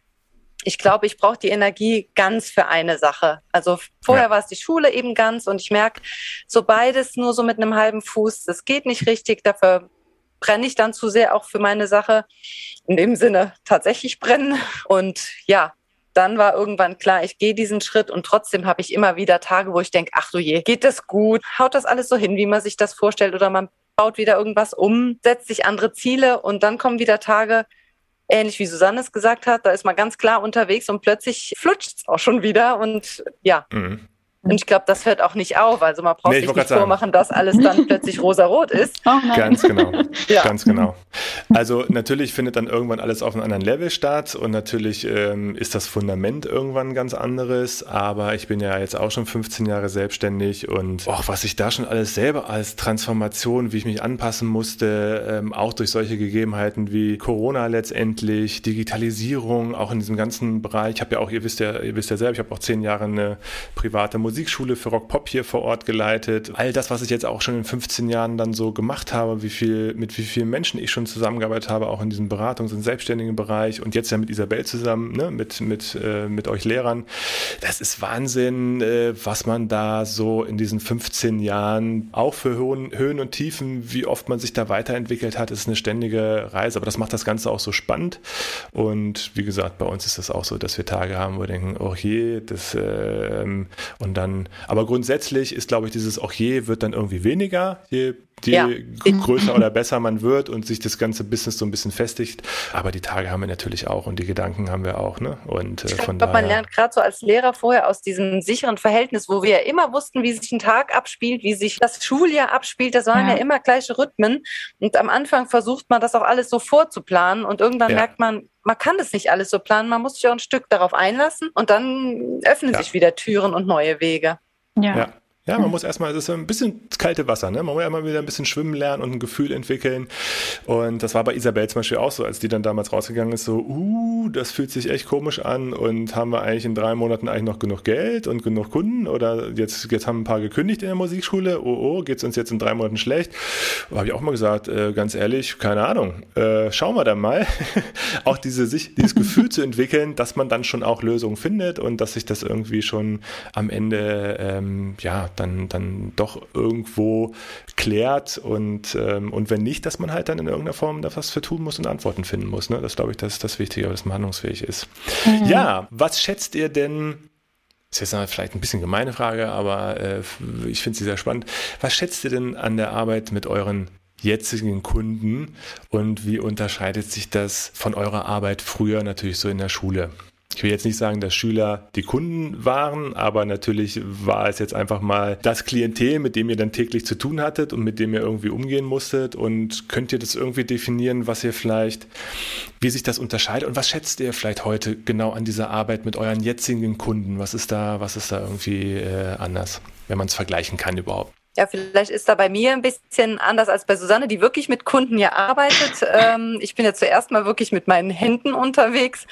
ich glaube, ich brauche die Energie ganz für eine Sache. Also vorher ja. war es die Schule eben ganz und ich merke, so beides nur so mit einem halben Fuß, das geht nicht richtig. Dafür brenne ich dann zu sehr auch für meine Sache. In dem Sinne tatsächlich brennen. Und ja, dann war irgendwann klar, ich gehe diesen Schritt und trotzdem habe ich immer wieder Tage, wo ich denke, ach du je, geht das gut? Haut das alles so hin, wie man sich das vorstellt? Oder man baut wieder irgendwas um, setzt sich andere Ziele und dann kommen wieder Tage, ähnlich wie Susanne es gesagt hat, da ist man ganz klar unterwegs und plötzlich flutscht es auch schon wieder und ja. Mhm. Und ich glaube, das hört auch nicht auf. Also man braucht nee, sich nicht vormachen, dass alles dann plötzlich rosarot ist. Oh Ganz genau. ja. Ganz genau. Also natürlich findet dann irgendwann alles auf einem anderen Level statt und natürlich ähm, ist das Fundament irgendwann ganz anderes. Aber ich bin ja jetzt auch schon 15 Jahre selbstständig und auch was ich da schon alles selber als Transformation, wie ich mich anpassen musste, ähm, auch durch solche Gegebenheiten wie Corona letztendlich, Digitalisierung, auch in diesem ganzen Bereich. Ich habe ja auch, ihr wisst ja, ihr wisst ja selber, ich habe auch zehn Jahre eine private Musik Musikschule für Rock Pop hier vor Ort geleitet. All das, was ich jetzt auch schon in 15 Jahren dann so gemacht habe, wie viel, mit wie vielen Menschen ich schon zusammengearbeitet habe, auch in diesem Beratungs- und selbstständigen Bereich und jetzt ja mit Isabel zusammen, ne, mit, mit, äh, mit euch Lehrern. Das ist Wahnsinn, äh, was man da so in diesen 15 Jahren auch für Höhen, Höhen und Tiefen, wie oft man sich da weiterentwickelt hat, ist eine ständige Reise. Aber das macht das Ganze auch so spannend. Und wie gesagt, bei uns ist das auch so, dass wir Tage haben, wo wir denken, oh je, das ähm, und dann, aber grundsätzlich ist, glaube ich, dieses auch je wird dann irgendwie weniger, je je ja. größer oder besser man wird und sich das ganze Business so ein bisschen festigt. Aber die Tage haben wir natürlich auch und die Gedanken haben wir auch. Ne? Und äh, von ich glaube, man lernt gerade so als Lehrer vorher aus diesem sicheren Verhältnis, wo wir ja immer wussten, wie sich ein Tag abspielt, wie sich das Schuljahr abspielt. Das waren ja, ja immer gleiche Rhythmen. Und am Anfang versucht man das auch alles so vorzuplanen und irgendwann ja. merkt man, man kann das nicht alles so planen. Man muss sich auch ein Stück darauf einlassen und dann öffnen sich wieder Türen und neue Wege. ja. Ja, man hm. muss erstmal, es ist ein bisschen kalte Wasser, ne? Man muss ja immer wieder ein bisschen schwimmen lernen und ein Gefühl entwickeln. Und das war bei Isabel zum Beispiel auch so, als die dann damals rausgegangen ist, so, uh, das fühlt sich echt komisch an und haben wir eigentlich in drei Monaten eigentlich noch genug Geld und genug Kunden oder jetzt, jetzt haben ein paar gekündigt in der Musikschule, oh, oh, geht's uns jetzt in drei Monaten schlecht? Habe ich auch mal gesagt, äh, ganz ehrlich, keine Ahnung, äh, schauen wir dann mal. auch diese, sich, dieses Gefühl zu entwickeln, dass man dann schon auch Lösungen findet und dass sich das irgendwie schon am Ende, ähm, ja, dann, dann doch irgendwo klärt und, ähm, und wenn nicht, dass man halt dann in irgendeiner Form da was für tun muss und Antworten finden muss. Ne? Das glaube ich, das ist das Wichtige, dass man handlungsfähig ist. Mhm. Ja, was schätzt ihr denn? Das ist jetzt vielleicht ein bisschen gemeine Frage, aber äh, ich finde sie sehr spannend. Was schätzt ihr denn an der Arbeit mit euren jetzigen Kunden und wie unterscheidet sich das von eurer Arbeit früher natürlich so in der Schule? Ich will jetzt nicht sagen, dass Schüler die Kunden waren, aber natürlich war es jetzt einfach mal das Klientel, mit dem ihr dann täglich zu tun hattet und mit dem ihr irgendwie umgehen musstet. Und könnt ihr das irgendwie definieren, was ihr vielleicht, wie sich das unterscheidet und was schätzt ihr vielleicht heute genau an dieser Arbeit mit euren jetzigen Kunden? Was ist da, was ist da irgendwie äh, anders, wenn man es vergleichen kann überhaupt? Ja, vielleicht ist da bei mir ein bisschen anders als bei Susanne, die wirklich mit Kunden ja arbeitet. Ähm, ich bin ja zuerst mal wirklich mit meinen Händen unterwegs.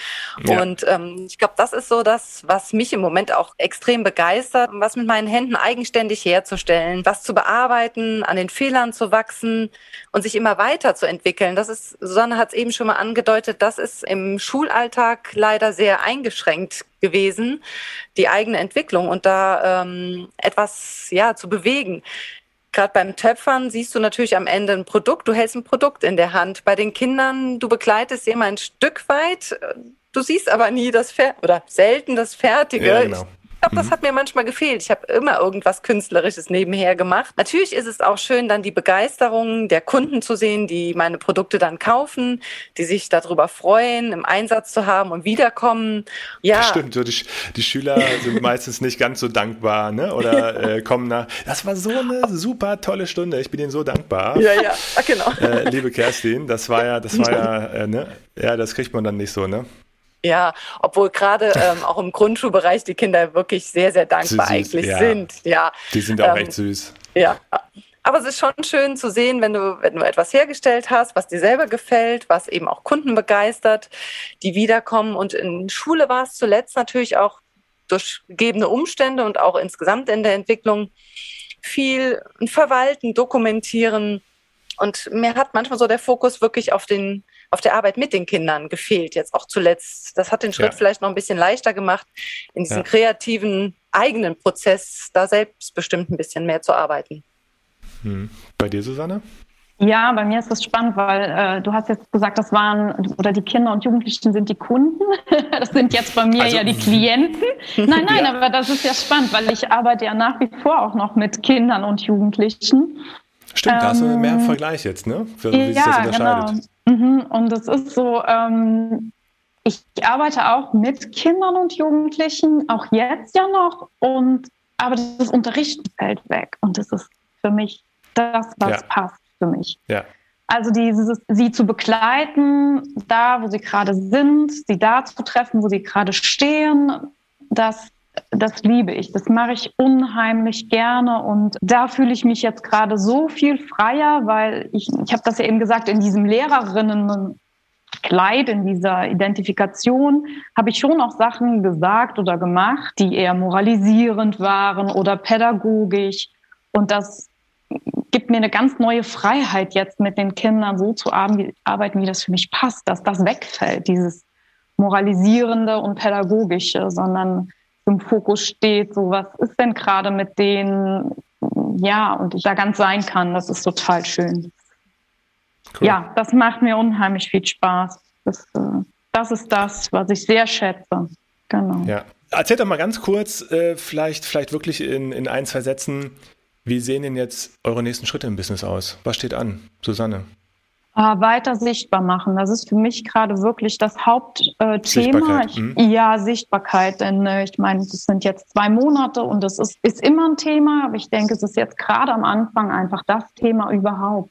Ja. Und ähm, ich glaube, das ist so das, was mich im Moment auch extrem begeistert, was mit meinen Händen eigenständig herzustellen, was zu bearbeiten, an den Fehlern zu wachsen und sich immer weiter zu entwickeln. Das ist, Susanne hat es eben schon mal angedeutet, das ist im Schulalltag leider sehr eingeschränkt gewesen, die eigene Entwicklung und da ähm, etwas ja zu bewegen. Gerade beim Töpfern siehst du natürlich am Ende ein Produkt, du hältst ein Produkt in der Hand. Bei den Kindern, du begleitest sie immer ein Stück weit, du siehst aber nie das Fer oder selten das Fertige. Ja, genau glaube, das mhm. hat mir manchmal gefehlt. Ich habe immer irgendwas Künstlerisches nebenher gemacht. Natürlich ist es auch schön, dann die Begeisterung der Kunden zu sehen, die meine Produkte dann kaufen, die sich darüber freuen, im Einsatz zu haben und wiederkommen. Ja. Das stimmt, so die, die Schüler sind meistens nicht ganz so dankbar, ne? Oder äh, kommen nach. Das war so eine super tolle Stunde. Ich bin Ihnen so dankbar. Ja, ja, Ach, genau. Äh, liebe Kerstin, das war ja, das war ja, äh, ne? Ja, das kriegt man dann nicht so, ne? Ja, obwohl gerade ähm, auch im Grundschulbereich die Kinder wirklich sehr, sehr dankbar süß, eigentlich ja. sind. Ja. Die sind auch ähm, echt süß. Ja. Aber es ist schon schön zu sehen, wenn du, wenn du etwas hergestellt hast, was dir selber gefällt, was eben auch Kunden begeistert, die wiederkommen. Und in Schule war es zuletzt natürlich auch durch gegebene Umstände und auch insgesamt in der Entwicklung viel verwalten, dokumentieren. Und mir hat manchmal so der Fokus wirklich auf den auf der Arbeit mit den Kindern gefehlt, jetzt auch zuletzt. Das hat den Schritt ja. vielleicht noch ein bisschen leichter gemacht, in diesem ja. kreativen eigenen Prozess da selbstbestimmt ein bisschen mehr zu arbeiten. Hm. Bei dir, Susanne? Ja, bei mir ist das spannend, weil äh, du hast jetzt gesagt, das waren oder die Kinder und Jugendlichen sind die Kunden. das sind jetzt bei mir also, ja die Klienten. Nein, nein, ja. aber das ist ja spannend, weil ich arbeite ja nach wie vor auch noch mit Kindern und Jugendlichen. Stimmt, da hast du mehr ähm, Vergleich jetzt, ne? Für, wie ja, sich das unterscheidet. Genau. Mhm, und es ist so, ähm, ich arbeite auch mit Kindern und Jugendlichen, auch jetzt ja noch, und aber das Unterrichten fällt weg. Und das ist für mich das, was ja. passt für mich. Ja. Also dieses, sie zu begleiten, da wo sie gerade sind, sie da zu treffen, wo sie gerade stehen, das das liebe ich, das mache ich unheimlich gerne und da fühle ich mich jetzt gerade so viel freier, weil ich, ich habe das ja eben gesagt, in diesem Lehrerinnen Kleid, in dieser Identifikation, habe ich schon auch Sachen gesagt oder gemacht, die eher moralisierend waren oder pädagogisch. Und das gibt mir eine ganz neue Freiheit, jetzt mit den Kindern so zu arbeiten, wie das für mich passt, dass das wegfällt, dieses moralisierende und pädagogische, sondern im Fokus steht, so was ist denn gerade mit denen, ja, und ich da ganz sein kann, das ist total schön. Cool. Ja, das macht mir unheimlich viel Spaß. Das, äh, das ist das, was ich sehr schätze. Genau. Ja. Erzähl doch mal ganz kurz, äh, vielleicht, vielleicht wirklich in, in ein, zwei Sätzen, wie sehen denn jetzt eure nächsten Schritte im Business aus? Was steht an, Susanne? Äh, weiter sichtbar machen. Das ist für mich gerade wirklich das Hauptthema. Äh, Sichtbarkeit. Mhm. Ja, Sichtbarkeit. Denn äh, ich meine, das sind jetzt zwei Monate und das ist, ist immer ein Thema, aber ich denke, es ist jetzt gerade am Anfang einfach das Thema überhaupt.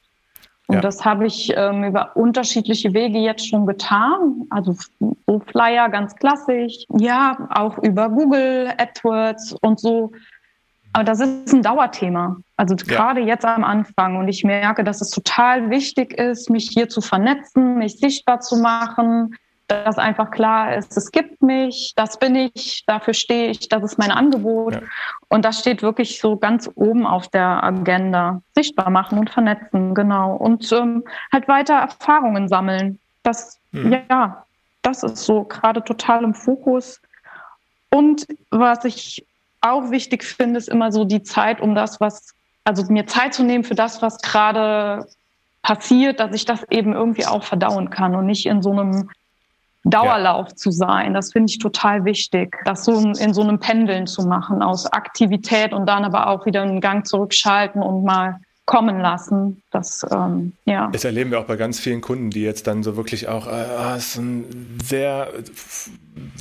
Und ja. das habe ich ähm, über unterschiedliche Wege jetzt schon getan. Also so Flyer ganz klassisch, ja, auch über Google AdWords und so aber das ist ein Dauerthema. Also gerade ja. jetzt am Anfang. Und ich merke, dass es total wichtig ist, mich hier zu vernetzen, mich sichtbar zu machen, dass einfach klar ist, es gibt mich, das bin ich, dafür stehe ich, das ist mein Angebot. Ja. Und das steht wirklich so ganz oben auf der Agenda. Sichtbar machen und vernetzen, genau. Und ähm, halt weiter Erfahrungen sammeln. Das, mhm. ja, das ist so gerade total im Fokus. Und was ich auch wichtig finde, ist immer so die Zeit, um das, was, also mir Zeit zu nehmen für das, was gerade passiert, dass ich das eben irgendwie auch verdauen kann und nicht in so einem Dauerlauf ja. zu sein. Das finde ich total wichtig, das so in so einem Pendeln zu machen aus Aktivität und dann aber auch wieder einen Gang zurückschalten und mal kommen lassen. Das, ähm, ja. Das erleben wir auch bei ganz vielen Kunden, die jetzt dann so wirklich auch äh, so einen sehr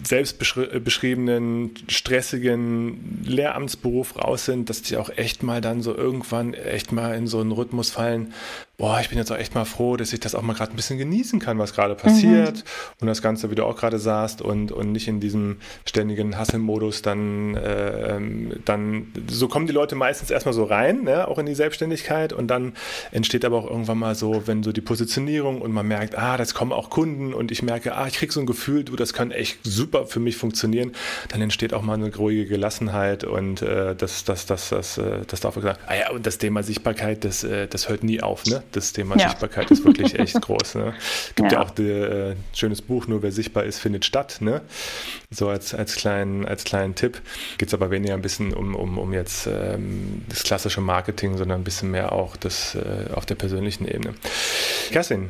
selbstbeschriebenen, stressigen Lehramtsberuf raus sind, dass die auch echt mal dann so irgendwann echt mal in so einen Rhythmus fallen, boah, ich bin jetzt auch echt mal froh, dass ich das auch mal gerade ein bisschen genießen kann, was gerade passiert mhm. und das Ganze, wie du auch gerade sagst und, und nicht in diesem ständigen Hasselmodus dann, äh, dann, so kommen die Leute meistens erstmal so rein, ne, auch in die Selbstständigkeit und dann entsteht aber auch irgendwann mal so, wenn so die Positionierung und man merkt, ah, das kommen auch Kunden und ich merke, ah, ich krieg so ein Gefühl, du, das kann echt super für mich funktionieren, dann entsteht auch mal eine ruhige Gelassenheit und äh, das, das, das, das, das, das darf gesagt, ah ja, und das Thema Sichtbarkeit, das, äh, das hört nie auf, ne? Das Thema ja. Sichtbarkeit ist wirklich echt groß. Ne? Gibt ja, ja auch ein äh, schönes Buch, nur wer sichtbar ist, findet statt. Ne? So als, als, kleinen, als kleinen Tipp. Geht es aber weniger ein bisschen um, um, um jetzt ähm, das klassische Marketing, sondern ein bisschen mehr auch das äh, auf der persönlichen Ebene. Kerstin,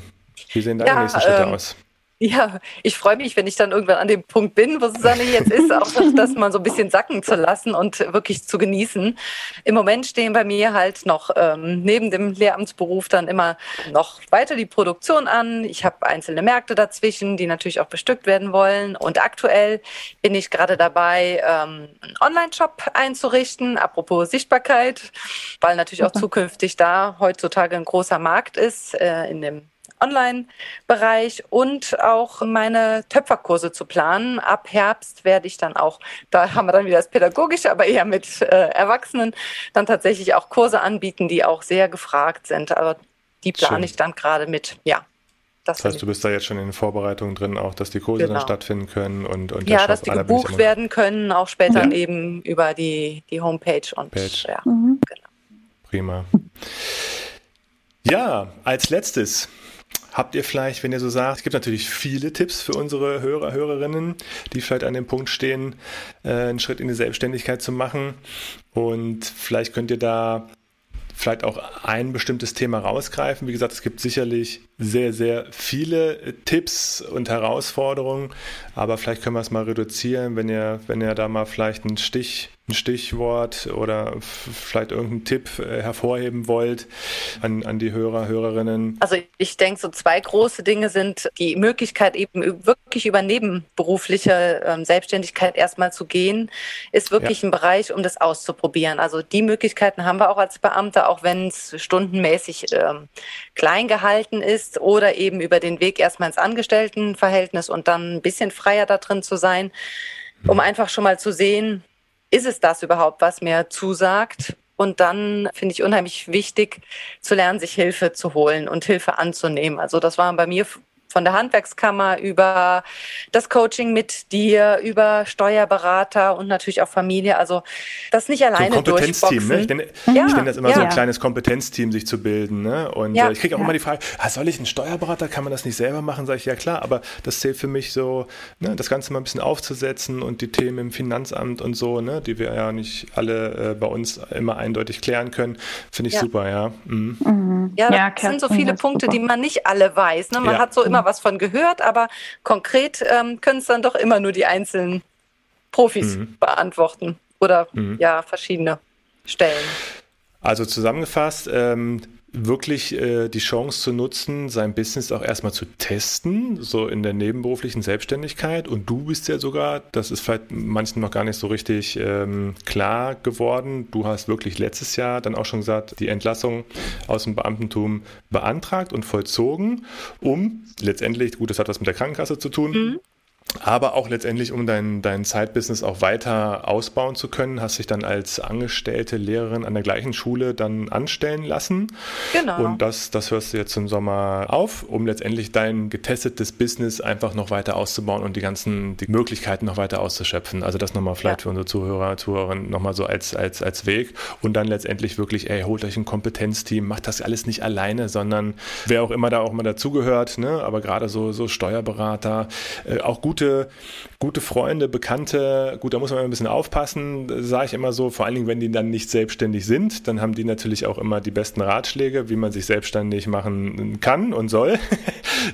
wie sehen deine ja, nächsten Schritte ähm, aus? Ja, ich freue mich, wenn ich dann irgendwann an dem Punkt bin, wo Susanne jetzt ist, auch das mal so ein bisschen sacken zu lassen und wirklich zu genießen. Im Moment stehen bei mir halt noch ähm, neben dem Lehramtsberuf dann immer noch weiter die Produktion an. Ich habe einzelne Märkte dazwischen, die natürlich auch bestückt werden wollen. Und aktuell bin ich gerade dabei, ähm, einen Online-Shop einzurichten, apropos Sichtbarkeit, weil natürlich auch zukünftig da heutzutage ein großer Markt ist äh, in dem Online-Bereich und auch meine Töpferkurse zu planen. Ab Herbst werde ich dann auch, da haben wir dann wieder das Pädagogische, aber eher mit äh, Erwachsenen, dann tatsächlich auch Kurse anbieten, die auch sehr gefragt sind. Aber die plane Schön. ich dann gerade mit, ja. Das, das heißt, du bist da jetzt schon in den Vorbereitungen drin, auch dass die Kurse genau. dann stattfinden können und, und ja, dass die gebucht werden können, auch später ja. eben über die, die Homepage und Page. ja, mhm. genau. Prima. Ja, als letztes Habt ihr vielleicht, wenn ihr so sagt, es gibt natürlich viele Tipps für unsere Hörer, Hörerinnen, die vielleicht an dem Punkt stehen, äh, einen Schritt in die Selbstständigkeit zu machen. Und vielleicht könnt ihr da vielleicht auch ein bestimmtes Thema rausgreifen. Wie gesagt, es gibt sicherlich sehr, sehr viele Tipps und Herausforderungen, aber vielleicht können wir es mal reduzieren, wenn ihr, wenn ihr da mal vielleicht einen Stich ein Stichwort oder vielleicht irgendeinen Tipp äh, hervorheben wollt an, an die Hörer, Hörerinnen? Also ich denke, so zwei große Dinge sind die Möglichkeit eben wirklich über nebenberufliche ähm, Selbstständigkeit erstmal zu gehen, ist wirklich ja. ein Bereich, um das auszuprobieren. Also die Möglichkeiten haben wir auch als Beamte, auch wenn es stundenmäßig ähm, klein gehalten ist oder eben über den Weg erstmal ins Angestelltenverhältnis und dann ein bisschen freier da drin zu sein, um mhm. einfach schon mal zu sehen, ist es das überhaupt, was mir zusagt? Und dann finde ich unheimlich wichtig zu lernen, sich Hilfe zu holen und Hilfe anzunehmen. Also das war bei mir von der Handwerkskammer über das Coaching mit dir, über Steuerberater und natürlich auch Familie. Also das nicht alleine so ein Kompetenzteam, ne? Ich nenne, ja, ich nenne das immer ja. so ein kleines Kompetenzteam, sich zu bilden. Ne? Und ja, äh, ich kriege auch immer die Frage, ah, soll ich einen Steuerberater, kann man das nicht selber machen? Sage ich, ja klar, aber das zählt für mich so, ne, das Ganze mal ein bisschen aufzusetzen und die Themen im Finanzamt und so, ne, die wir ja nicht alle äh, bei uns immer eindeutig klären können, finde ich super, ja. Mhm. Mhm. Ja, das sind so viele Punkte, super. die man nicht alle weiß. Ne? Man hat so immer was von gehört, aber konkret ähm, können es dann doch immer nur die einzelnen Profis mhm. beantworten oder mhm. ja, verschiedene Stellen. Also zusammengefasst, ähm, wirklich äh, die Chance zu nutzen, sein Business auch erstmal zu testen, so in der nebenberuflichen Selbstständigkeit. Und du bist ja sogar, das ist vielleicht manchen noch gar nicht so richtig ähm, klar geworden, du hast wirklich letztes Jahr dann auch schon gesagt, die Entlassung aus dem Beamtentum beantragt und vollzogen, um letztendlich, gut, das hat was mit der Krankenkasse zu tun, mhm aber auch letztendlich, um dein, dein Zeitbusiness auch weiter ausbauen zu können, hast dich dann als angestellte Lehrerin an der gleichen Schule dann anstellen lassen. Genau. Und das, das hörst du jetzt im Sommer auf, um letztendlich dein getestetes Business einfach noch weiter auszubauen und die ganzen die Möglichkeiten noch weiter auszuschöpfen. Also das nochmal vielleicht ja. für unsere Zuhörer, Zuhörerinnen nochmal so als, als, als Weg. Und dann letztendlich wirklich, ey, holt euch ein Kompetenzteam, macht das alles nicht alleine, sondern wer auch immer da auch mal dazugehört, ne? aber gerade so, so Steuerberater, äh, auch gute gute, gute Freunde, Bekannte, gut, da muss man ein bisschen aufpassen, sage ich immer so, vor allen Dingen, wenn die dann nicht selbstständig sind, dann haben die natürlich auch immer die besten Ratschläge, wie man sich selbstständig machen kann und soll.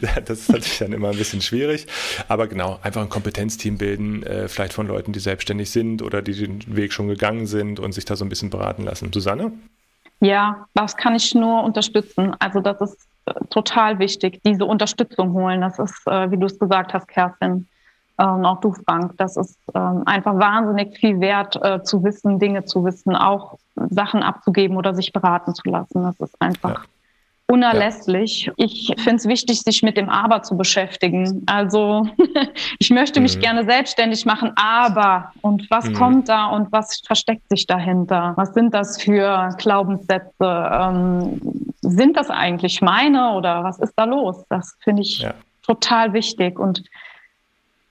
das ist natürlich dann immer ein bisschen schwierig, aber genau, einfach ein Kompetenzteam bilden, äh, vielleicht von Leuten, die selbstständig sind oder die den Weg schon gegangen sind und sich da so ein bisschen beraten lassen. Susanne? Ja, das kann ich nur unterstützen. Also das ist total wichtig, diese Unterstützung holen. Das ist, äh, wie du es gesagt hast, Kerstin, und auch du, Frank. Das ist ähm, einfach wahnsinnig viel wert, äh, zu wissen, Dinge zu wissen, auch Sachen abzugeben oder sich beraten zu lassen. Das ist einfach ja. unerlässlich. Ja. Ich finde es wichtig, sich mit dem Aber zu beschäftigen. Also ich möchte mich mhm. gerne selbstständig machen, aber und was mhm. kommt da und was versteckt sich dahinter? Was sind das für Glaubenssätze? Ähm, sind das eigentlich meine oder was ist da los? Das finde ich ja. total wichtig und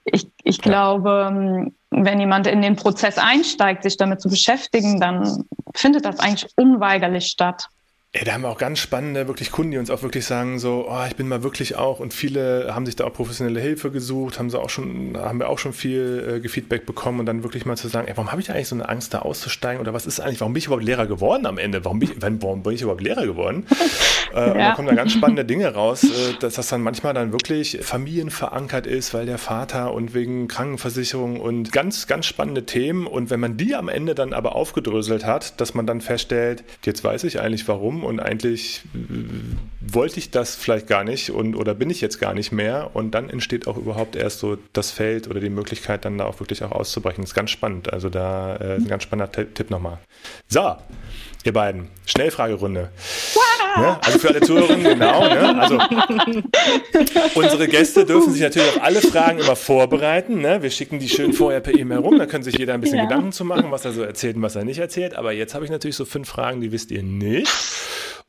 ich, ich glaube, ähm, wenn jemand in den Prozess einsteigt, sich damit zu beschäftigen, dann findet das eigentlich unweigerlich statt. Ja, da haben wir auch ganz spannende, wirklich Kunden, die uns auch wirklich sagen, so, oh, ich bin mal wirklich auch, und viele haben sich da auch professionelle Hilfe gesucht, haben sie auch schon, haben wir auch schon viel äh, Feedback bekommen und dann wirklich mal zu sagen, ey, warum habe ich eigentlich so eine Angst, da auszusteigen oder was ist eigentlich, warum bin ich überhaupt Lehrer geworden am Ende? Warum bin ich, warum bin ich überhaupt Lehrer geworden? äh, ja. Und da kommen da ganz spannende Dinge raus, äh, dass das dann manchmal dann wirklich familienverankert ist, weil der Vater und wegen Krankenversicherung und ganz, ganz spannende Themen und wenn man die am Ende dann aber aufgedröselt hat, dass man dann feststellt, jetzt weiß ich eigentlich warum und eigentlich äh, wollte ich das vielleicht gar nicht und oder bin ich jetzt gar nicht mehr und dann entsteht auch überhaupt erst so das Feld oder die Möglichkeit dann da auch wirklich auch auszubrechen. Das ist ganz spannend. Also da äh, ein ganz spannender Tipp nochmal. So, ihr beiden, Schnellfragerunde. Ne? Also für alle Zuhörerinnen, genau. Ne? Also unsere Gäste dürfen sich natürlich auf alle Fragen immer vorbereiten. Ne? Wir schicken die schön vorher per E-Mail rum, da können sich jeder ein bisschen ja. Gedanken zu machen, was er so erzählt und was er nicht erzählt. Aber jetzt habe ich natürlich so fünf Fragen, die wisst ihr nicht.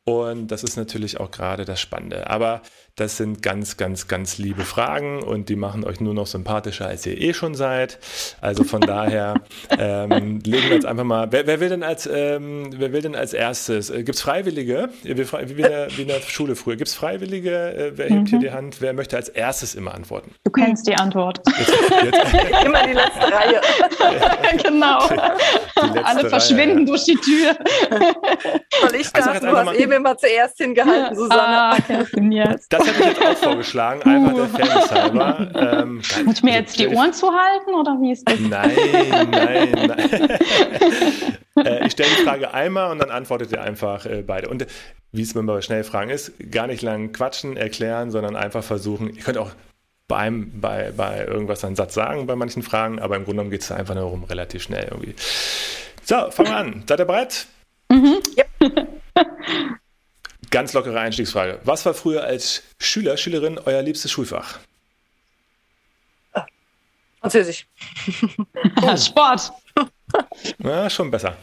Und das ist natürlich auch gerade das Spannende. Aber das sind ganz, ganz, ganz liebe Fragen und die machen euch nur noch sympathischer, als ihr eh schon seid. Also von daher ähm, legen wir jetzt einfach mal. Wer, wer, will denn als ähm, wer will denn als erstes? Äh, Gibt es Freiwillige? Wie, wie, in der, wie in der Schule früher. Gibt es Freiwillige? Äh, wer hebt mhm. hier die Hand? Wer möchte als erstes immer antworten? Du kennst die Antwort. Jetzt, jetzt. immer die letzte Reihe. genau. Die Alle Reihe, verschwinden ja. durch die Tür. Soll ich da? Du hast eben immer zuerst hingehalten, Susanne. Ah, yes. Das hätte ich jetzt auch vorgeschlagen, einfach der Fairness halber. Ähm, Muss ich mir jetzt die Ohren zuhalten oder wie ist das? Nein, nein, nein. äh, ich stelle die Frage einmal und dann antwortet ihr einfach äh, beide. Und wie es mir bei Schnellfragen ist, gar nicht lang quatschen, erklären, sondern einfach versuchen. Ihr könnt auch bei, einem, bei, bei irgendwas einen Satz sagen bei manchen Fragen, aber im Grunde genommen geht es einfach nur um relativ schnell irgendwie. So, fangen wir an. Seid ihr bereit? Mhm. Yep. Ganz lockere Einstiegsfrage. Was war früher als Schüler, Schülerin euer liebstes Schulfach? Französisch. Sport. Na, schon besser.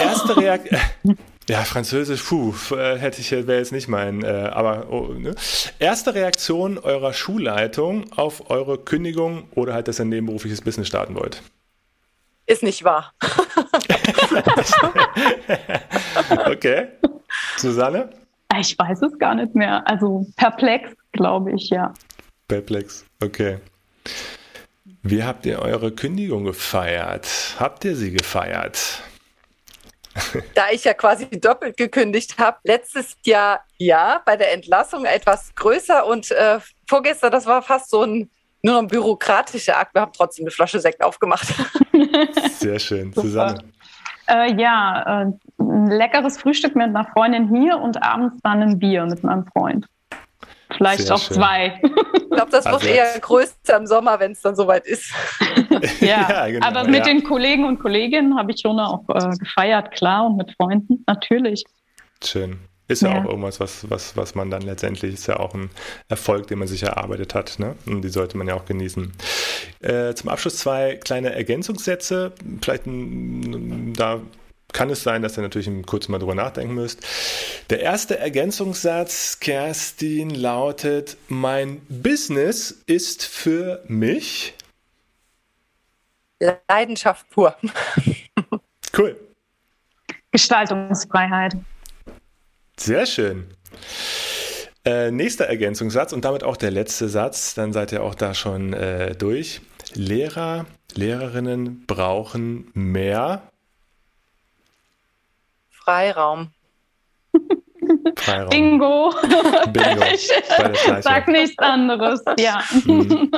Erste, Reak Ja, Französisch, puh, äh, hätte ich, wäre jetzt nicht mein, äh, aber oh, ne? erste Reaktion eurer Schulleitung auf eure Kündigung oder halt, dass ihr ein nebenberufliches Business starten wollt? Ist nicht wahr. okay. Susanne? Ich weiß es gar nicht mehr. Also perplex, glaube ich, ja. Perplex, okay. Wie habt ihr eure Kündigung gefeiert? Habt ihr sie gefeiert? Da ich ja quasi doppelt gekündigt habe, letztes Jahr ja, bei der Entlassung etwas größer und äh, vorgestern, das war fast so ein nur noch ein bürokratischer Akt. Wir haben trotzdem eine Flasche Sekt aufgemacht. Sehr schön. Susanne. Äh, ja, äh, ein leckeres Frühstück mit einer Freundin hier und abends dann ein Bier mit meinem Freund. Vielleicht Sehr auch schön. zwei. Ich glaube, das also wird eher größer im Sommer, wenn es dann soweit ist. ja, ja genau, aber mit ja. den Kollegen und Kolleginnen habe ich schon auch äh, gefeiert, klar, und mit Freunden, natürlich. Schön. Ist ja, ja, auch irgendwas, was, was, was man dann letztendlich, ist ja auch ein Erfolg, den man sich erarbeitet hat. Ne? Und die sollte man ja auch genießen. Äh, zum Abschluss zwei kleine Ergänzungssätze. Vielleicht da kann es sein, dass ihr natürlich kurz mal drüber nachdenken müsst. Der erste Ergänzungssatz, Kerstin, lautet: Mein Business ist für mich Leidenschaft pur. Cool. Gestaltungsfreiheit. Sehr schön. Äh, nächster Ergänzungssatz und damit auch der letzte Satz, dann seid ihr auch da schon äh, durch. Lehrer, Lehrerinnen brauchen mehr Freiraum. Freiraum. Bingo. Bingo. Sag nichts anderes. Ja. Mhm.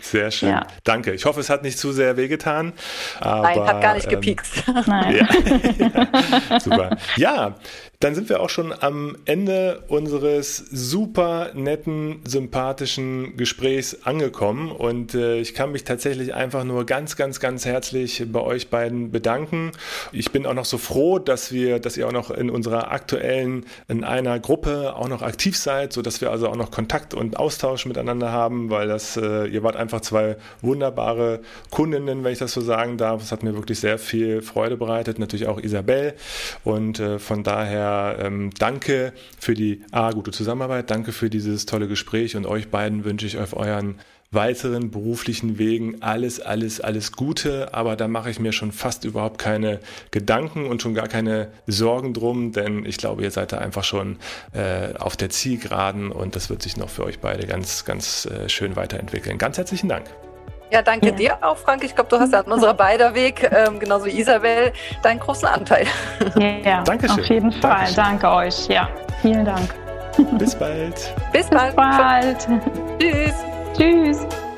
Sehr schön. Ja. Danke. Ich hoffe, es hat nicht zu sehr wehgetan. Aber, Nein, hat gar nicht ähm, gepiekst. Nein. Ja. Super. Ja, dann sind wir auch schon am Ende unseres super netten, sympathischen Gesprächs angekommen und äh, ich kann mich tatsächlich einfach nur ganz, ganz, ganz herzlich bei euch beiden bedanken. Ich bin auch noch so froh, dass wir, dass ihr auch noch in unserer aktuellen, in einer Gruppe auch noch aktiv seid, so dass wir also auch noch Kontakt und Austausch miteinander haben, weil das, äh, ihr wart einfach zwei wunderbare Kundinnen, wenn ich das so sagen darf. Es hat mir wirklich sehr viel Freude bereitet, natürlich auch Isabel und äh, von daher ähm, danke für die A, gute Zusammenarbeit, danke für dieses tolle Gespräch und euch beiden wünsche ich auf euren weiteren beruflichen Wegen alles, alles, alles Gute, aber da mache ich mir schon fast überhaupt keine Gedanken und schon gar keine Sorgen drum, denn ich glaube, ihr seid da einfach schon äh, auf der Zielgeraden und das wird sich noch für euch beide ganz, ganz äh, schön weiterentwickeln. Ganz herzlichen Dank. Ja, danke ja. dir auch, Frank. Ich glaube, du hast ja an unserer beider Weg, ähm, genauso wie Isabel, deinen großen Anteil. Ja, Dankeschön. auf jeden Fall. Dankeschön. Danke euch. Ja, vielen Dank. Bis bald. Bis bald. Bis bald. Tschüss. Tschüss!